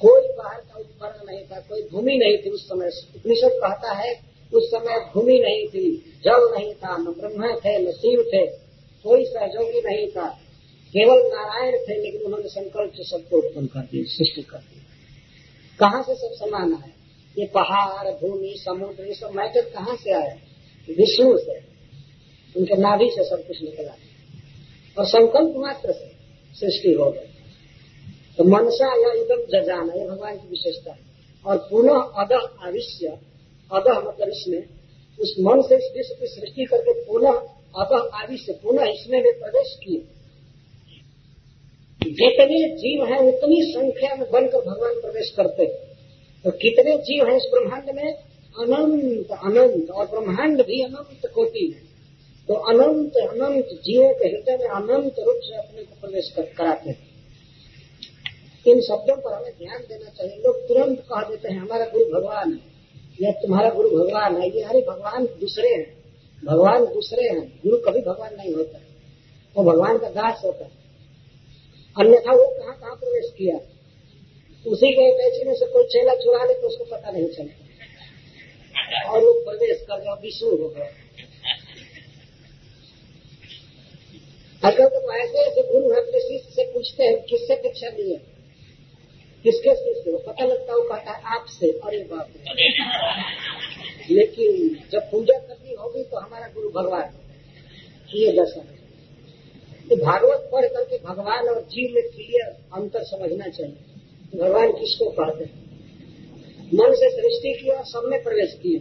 कोई बाहर का उपकरण नहीं था, कोई भूमि नहीं थी उस समय। उपनिषद कहता है, उस समय भूमि नहीं थी, जल नहीं था, न ब्रह्म थे, न शिव थे। कोई सहयोगी नहीं था। केवल नारायण थे, लेकिन उन्होंने संकल्प से सबको उत्पन्न कर दिया, सृष्टि कर दी कहाँ से सब समान आया ये पहाड़, भूमि, समुद्र, ये सब मैटर कहाँ से आया विष्णु से। उनके नाभि से सब कुछ निकला। और संकल्प मात्र से सृष्टि हो गई। तो मनसा या एकदम जजाना, ये भगवान की विशेषता है। और पुनः अदह आविश्य अदह मतलब इसमें, उस मन से इस विश्व की सृष्टि करके पुनः अदह से पुनः इसमें भी प्रवेश किए जितने जीव हैं उतनी संख्या में बनकर भगवान प्रवेश करते हैं। तो कितने जीव हैं इस ब्रह्मांड में? अनंत अनंत और ब्रह्मांड भी अनंत कोटि है। तो अनंत अनंत जीवों के हृदय में अनंत रूप से अपने को प्रवेश कर, कराते हैं। इन शब्दों पर हमें ध्यान देना चाहिए। लोग तुरंत कह देते हैं हमारा गुरु भगवान है। या तुम्हारा गुरु भगवान है। ये अरे भगवान दूसरे हैं। भगवान दूसरे हैं, गुरु कभी भगवान नहीं होता। वो भगवान का दास होता है। अन्यथा वो कहाँ कहाँ प्रवेश किया? उसी के पैसे में से कोई चेला चुरा ले तो उसको पता नहीं चलता और वो प्रवेश कर गया, विष्णु हो गया। आजकल तो ऐसे ऐसे गुरु है अपने शिष्य से पूछते हैं, किससे शिक्षा ली है? किसके शिष्य हो पता लगता हो कहता है आपसे, अरे बाप लेकिन जब पूजा करनी होगी तो हमारा गुरु भगवान ये दर्शन तो भागवत पढ़ करके भगवान और जीव में क्लियर अंतर समझना चाहिए। भगवान किसको कहते हैं? मन से सृष्टि किया और सब में प्रवेश किए।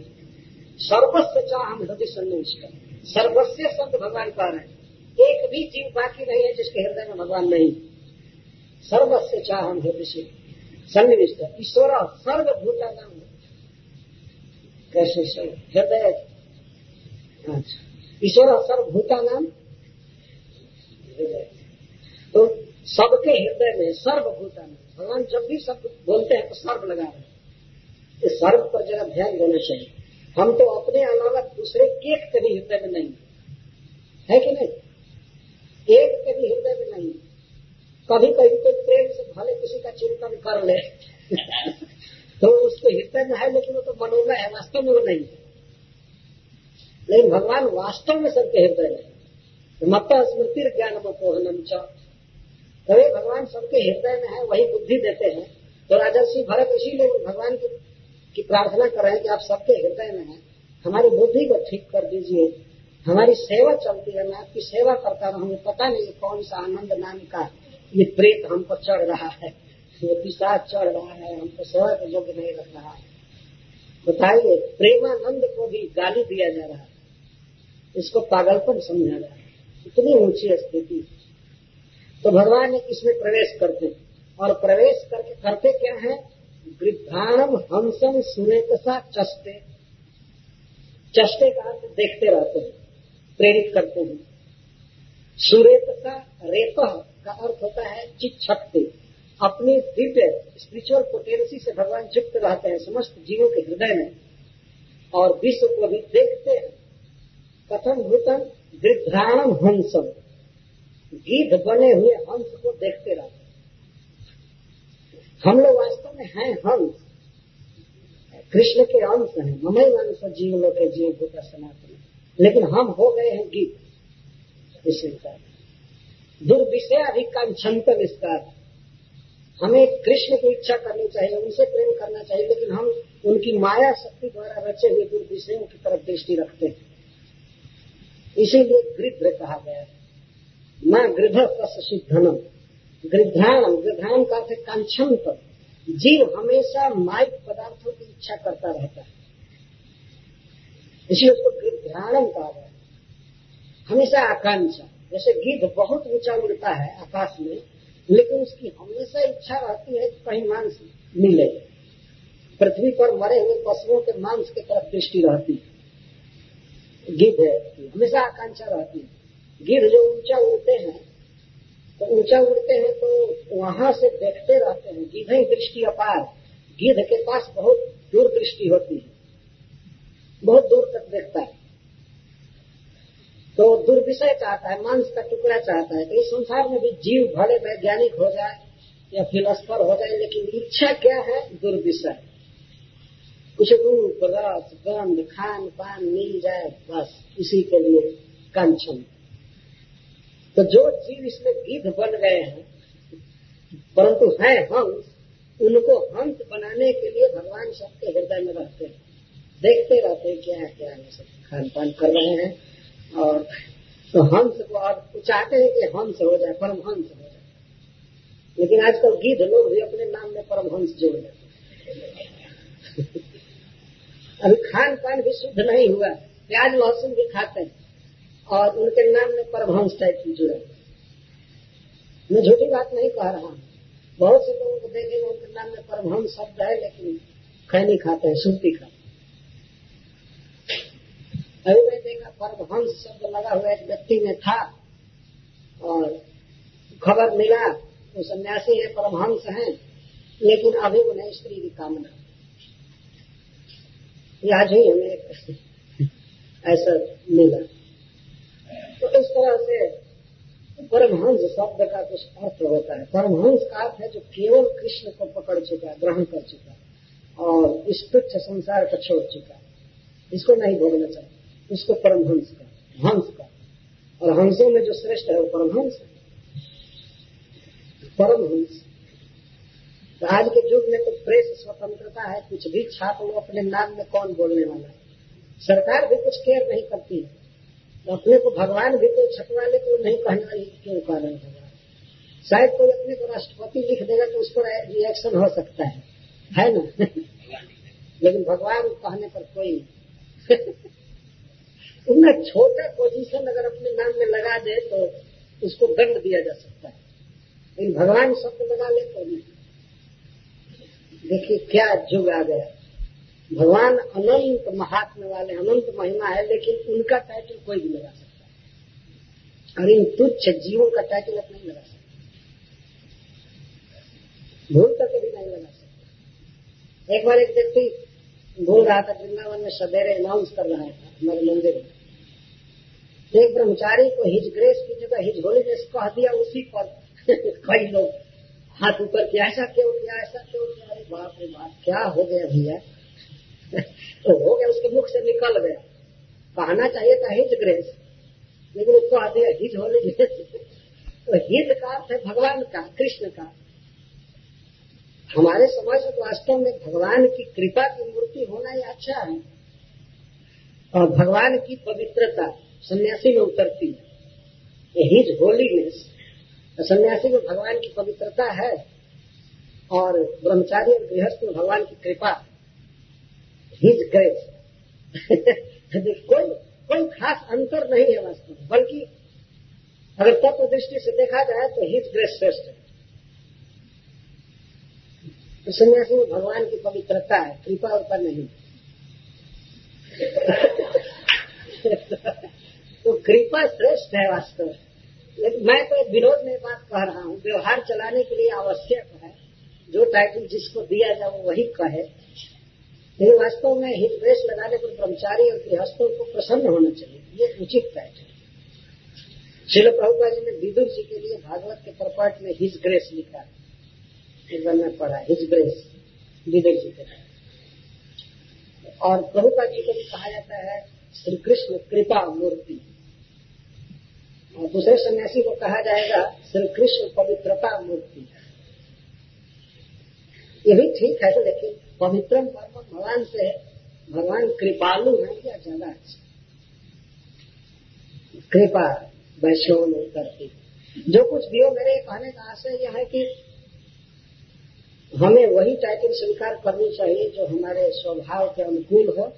सर्वस्व चाह हम हृदय सन्निविष्ट सर्वस्व शब्द भगवान कह रहे हैं। एक भी जीव बाकी नहीं है जिसके हृदय में भगवान नहीं। सर्वस्व चाह हम हृदय से सन्निविष्ट ईश्वर सर्वभूता नाम कैसे हृदय। अच्छा। ईश्वर सर्वभूता नाम? हृदय। तो सबके हृदय में सर्वभूता में भगवान जब भी सब बोलते हैं तो सर्व लगा रहे हैं। इस सर्व पर जरा ध्यान देना चाहिए। हम तो अपने अलावा दूसरे एक के भी हृदय में नहीं है। कि नहीं? एक के भी हृदय में नहीं कभी कभी तो प्रेम से भले किसी का चिंतन कर ले। [LAUGHS] तो उसको हृदय में है लेकिन वो तो मनोमय है वास्तव में वो नहीं है। लेकिन भगवान वास्तव में सबके हृदय में है। मत स्मृति ज्ञान मपोहनम च। तो भगवान सबके हृदय में है वही बुद्धि देते हैं। तो राजर्षि भरत इसीलिए भगवान की, की प्रार्थना कर रहे हैं कि आप सबके हृदय में है। हमारी बुद्धि को ठीक कर दीजिए। हमारी सेवा चलती है मैं आपकी सेवा करता रहूँ मुझे पता नहीं कौन सा आनंद नाम का ये प्रेत हम पर चढ़ रहा है। ये पिशाच चढ़ रहा है हमको सेवा के योग्य नहीं रख रहा है बताइए, प्रेमानंद को भी गाली दिया जा रहा है। इसको पागलपन समझा जा रहा है। इतनी ऊँची स्थिति। तो भगवान इसमें प्रवेश करते और प्रवेश करके करते क्या है? वृद्धाणम हंसम सुरेतसा चस्ते। चस्ते का अर्थ देखते रहते हैं, प्रेरित करते हैं। सुरेतसा रेत का अर्थ होता है चिच्छक्ति। अपनी दिव्य स्पिरिचुअल पोटेंसी से भगवान युक्त रहते हैं, समस्त जीवों के हृदय में। और विश्व को भी देखते हैं। कथम भूतन वृद्धाणम हंसम गीत बने हुए हंस को देखते रहते हैं। हम लोग वास्तव में हैं हंस। कृष्ण के अंश हैं। ममई अंश जीव लोग के जीव भूता सनातन। लेकिन हम हो गए हैं गीत इसलिए दुर्विषयाधिकांक्षंतन इसका हमें कृष्ण की इच्छा करनी चाहिए, उनसे प्रेम करना चाहिए, लेकिन हम उनकी माया शक्ति द्वारा रचे हुए दुर्विषयों की तरफ़ दृष्टि रखते हैं। इसीलिए गृध्र कहा गया न गृध कस सिद्धनम गृध्राणम, गृध्राण का अर्थ कांक्षंत जीव हमेशा माइक पदार्थों की इच्छा करता रहता है। इसलिए उसको ध्यान कहा गया हमेशा आकांक्षा, जैसे गिद्ध बहुत ऊँचा उड़ता है आकाश में लेकिन उसकी हमेशा इच्छा रहती है कि कहीं मांस मिले। पृथ्वी पर मरे हुए पशुओं के मांस की तरफ़ दृष्टि रहती है। गिद्ध हमेशा आकांक्षा रहती है। गिद्ध जो ऊँचा उड़ते हैं तो ऊँचा उड़ते हैं तो वहाँ से देखते रहते हैं गिद्ध ही दृष्टि अपार। गिद्ध के पास बहुत दूर दृष्टि होती है, बहुत दूर तक देखता है। तो दुर्विषय चाहता है, मांस का टुकड़ा चाहता है तो इस संसार में भी जीव भले वैज्ञानिक हो जाए या फिलोसफर हो जाए, लेकिन इच्छा क्या है? दुर्विषय। कुछ रूप रस गंध, खान पान मिल जाए, बस, इसी के लिए कंचन तो जो जीव इसमें गिद्ध बन गए हैं, परंतु है हंस उनको हंस बनाने के लिए भगवान सबके हृदय में रहते हैं। देखते रहते हैं क्या क्या है सब खान पान कर रहे हैं और तो हंस को आप चाहते हैं कि हंस हो जाए, परमहंस हो जाए। लेकिन आजकल गीत लोग भी अपने नाम में परमहंस जोड़ देते अभी खान पान भी शुद्ध नहीं हुआ, प्याज लहसुन भी खाते हैं और उनके नाम में परमहंस टाइप की जुड़े मैं झूठी बात नहीं कह रहा हूँ। बहुत से लोगों को देखेंगे उनके नाम में परमहंस शब्द है, लेकिन खैनी खाते हैं सुरती खाते अभी मैं देखा परमहंस शब्द लगा हुआ एक व्यक्ति में था और खबर मिला, वो सन्यासी है, परमहंस है, लेकिन अभी उन्हें स्त्री की कामना। आज ही हमें ऐसा मिला। तो इस तरह से परमहंस शब्द का कुछ अर्थ होता है। परमहंस का अर्थ है जो केवल कृष्ण को पकड़ चुका ग्रहण कर चुका और इस तुच्छ संसार को छोड़ चुका इसको नहीं भोगना चाहिए। उसको परमहंस का हंस का और हंसों में जो श्रेष्ठ है वो परमहंस है। परमहंस। तो आज के युग में तो प्रेस स्वतंत्रता है, कुछ भी छाप लो, अपने नाम में कौन बोलने वाला है? सरकार भी कुछ केयर नहीं करती है। तो अपने को भगवान भी कोई छपवा ले तो नहीं कहना क्यों कारण भगवान? शायद कोई अपने को राष्ट्रपति लिख देगा तो उस पर रिएक्शन हो सकता है। है ना? [LAUGHS] लेकिन भगवान कहने पर कोई उतना छोटा पोजीशन अगर अपने नाम में लगा दे तो उसको दंड दिया जा सकता है। लेकिन भगवान शब्द लगा ले तो नहीं। देखिए क्या युग आ गया। भगवान अनंत महात्मा वाले, अनंत महिमा है, लेकिन उनका टाइटल कोई भी लगा सकता है। और इन तुच्छ जीवों का टाइटल आप नहीं लगा सकता भूल करके भी नहीं लगा सकता। एक बार एक व्यक्ति बोल रहा था, वृंदावन में सवेरे अनाउंस कर रहा था, हमारे मंदिर में। एक ब्रह्मचारी को हिज ग्रेस की जगह, हिज होलीनेस कह दिया उसी पर। [LAUGHS] कई लोग, हाथ ऊपर किया, ऐसा क्यों किया, ऐसा क्यों किया? अरे बाप रे बाप, क्या हो गया भैया? [LAUGHS] तो हो गया, उसके मुख से निकल गया। कहना चाहिए था हिज ग्रेस लेकिन उसको कह दिया हिज होलीनेस [LAUGHS] तो हिज का अर्थ है भगवान का, कृष्ण का। हमारे समाज में वास्तव में भगवान की कृपा की मूर्ति होना ही अच्छा है। और भगवान की पवित्रता सन्यासी में उतरती है। हिज होलीनेस सन्यासी में भगवान की पवित्रता है और ब्रह्मचारी और गृहस्थ में भगवान की कृपा। हिज ग्रेस [LAUGHS] कोई कोई खास अंतर नहीं है वास्तव में, बल्कि अगर तत्व दृष्टि से देखा जाए तो हिज ग्रेस श्रेष्ठ है। तो सन्यासी में भगवान की पवित्रता है, कृपा ऊपर नहीं। [LAUGHS] तो कृपा श्रेष्ठ है वास्तव लेकिन मैं तो विरोध में बात कह रहा हूँ, व्यवहार चलाने के लिए आवश्यक है। जो टाइटल जिसको दिया जाए, वो वही कहे। लेकिन वास्तव में हित द्वेष लगाने पर ब्रह्मचारी और गृहस्थों को प्रसन्न होना चाहिए। ये उचित टाइटल शिल प्रभुपा जी ने विदुर जी के लिए भागवत के प्रपाट में हिज ग्रेस लिखा एक बार मैं पढ़ा हिज ग्रेस विदुर जी के और प्रभुपा जी को भी कहा जाता है श्री कृष्ण कृपा मूर्ति। और दूसरे सन्यासी को कहा जाएगा श्री कृष्ण पवित्रता मूर्ति। ये भी ठीक है, लेकिन पवित्रम परम भगवान से भगवान कृपालु है या ज़्यादा अच्छा? कृपा, वैष्णव करती जो कुछ भी हो, मेरे कहने का आशय यह है कि हमें वही टाइटल स्वीकार करनी चाहिए जो हमारे स्वभाव के अनुकूल हो।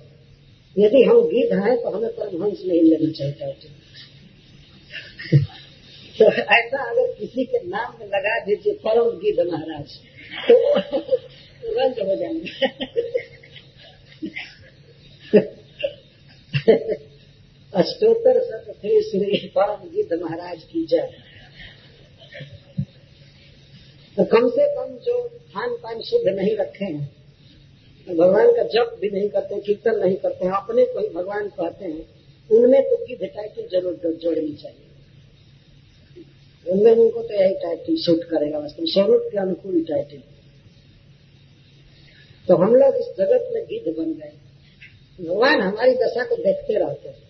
यदि हम गिद्ध हैं तो हमें परमहंस नहीं लेना चाहिए टाइटल। [LAUGHS] तो ऐसा अगर किसी के नाम में लगा दीजिए, परम गिद्ध महाराज तो रंग हो जाएँगे। [LAUGHS] अष्टोत्तर सत श्री श्री परम गिद्ध महाराज की जय। तो कम से कम जो खान पान शुद्ध नहीं रखे। हैं भगवान का जप भी नहीं करते, कीर्तन नहीं करते हैं अपने को ही भगवान कहते हैं। उनमें तो गिद्ध टाइटल ज़रूर जोड़नी चाहिए। उनमें उनको तो यही टाइटल सूट करेगा वास्तव स्वरूप के अनुकूल टाइटल तो हम लोग इस जगत में गिद्ध बन गए। भगवान हमारी दशा को देखते रहते हैं।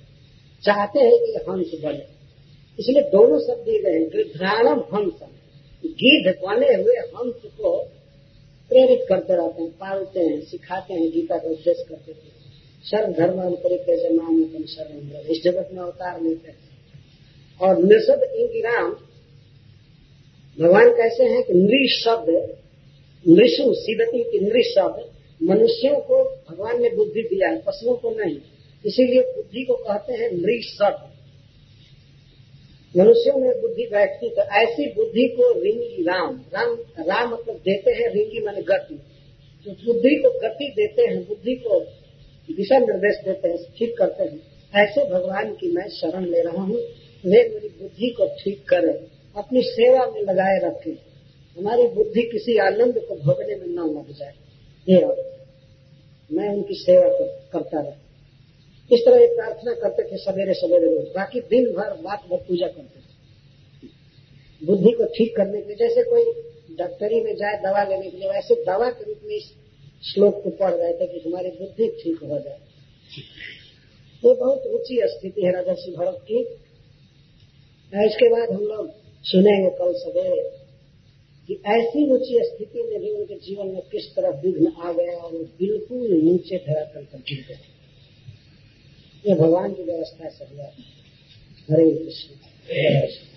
चाहते हैं कि हंस बने। इसलिए दोनों शब्द दिए गए हैं गृध्राणम हंस गिद्ध बने हुए हंस को प्रेरित करते रहते हैं, पालते हैं, सिखाते हैं, गीता का उपदेश करते हैं। सर्व धर्म अंतरिक से मान सर्व इस जगत में अवतार लेते हैं और निषद इंगिराम भगवान कैसे हैं कि नृशब्द नृषु सीधती की नृशब्द, मनुष्यों को भगवान ने बुद्धि दिया है, पशुओं को नहीं। इसीलिए बुद्धि को कहते हैं नृशब्द। मनुष्यों में बुद्धि बैठती तो ऐसी बुद्धि को रिंगी राम राम राम मतलब देते हैं रिंगी माने गति। तो बुद्धि को गति देते हैं, बुद्धि को दिशा निर्देश देते हैं, ठीक करते हैं। ऐसे भगवान की मैं शरण ले रहा हूँ, वे मेरी बुद्धि को ठीक करे, अपनी सेवा में लगाए रखे। हमारी बुद्धि किसी आनंद को भोगने में न लग जाए। ये मैं उनकी सेवा करता रहा इस तरह एक प्रार्थना करते थे सवेरे सवेरे रोज? बाकी दिन भर बात भर पूजा करते थे। बुद्धि को ठीक करने के लिए, जैसे कोई डॉक्टरी में जाए, दवा लेने के लिए, वैसे दवा के रूप में इस श्लोक को पढ़ रहे थे कि हमारी बुद्धि ठीक हो जाए। तो बहुत ऊँची स्थिति है राजर्षि भरत की। इसके बाद हम लोग सुनेंगे कल सवेरे कि ऐसी ऊँची स्थिति में भी उनके जीवन में किस तरह विघ्न आ गया और वो बिल्कुल नीचे धरातल पर गिर गए। ये भगवान की व्यवस्था सब हरे कृष्ण।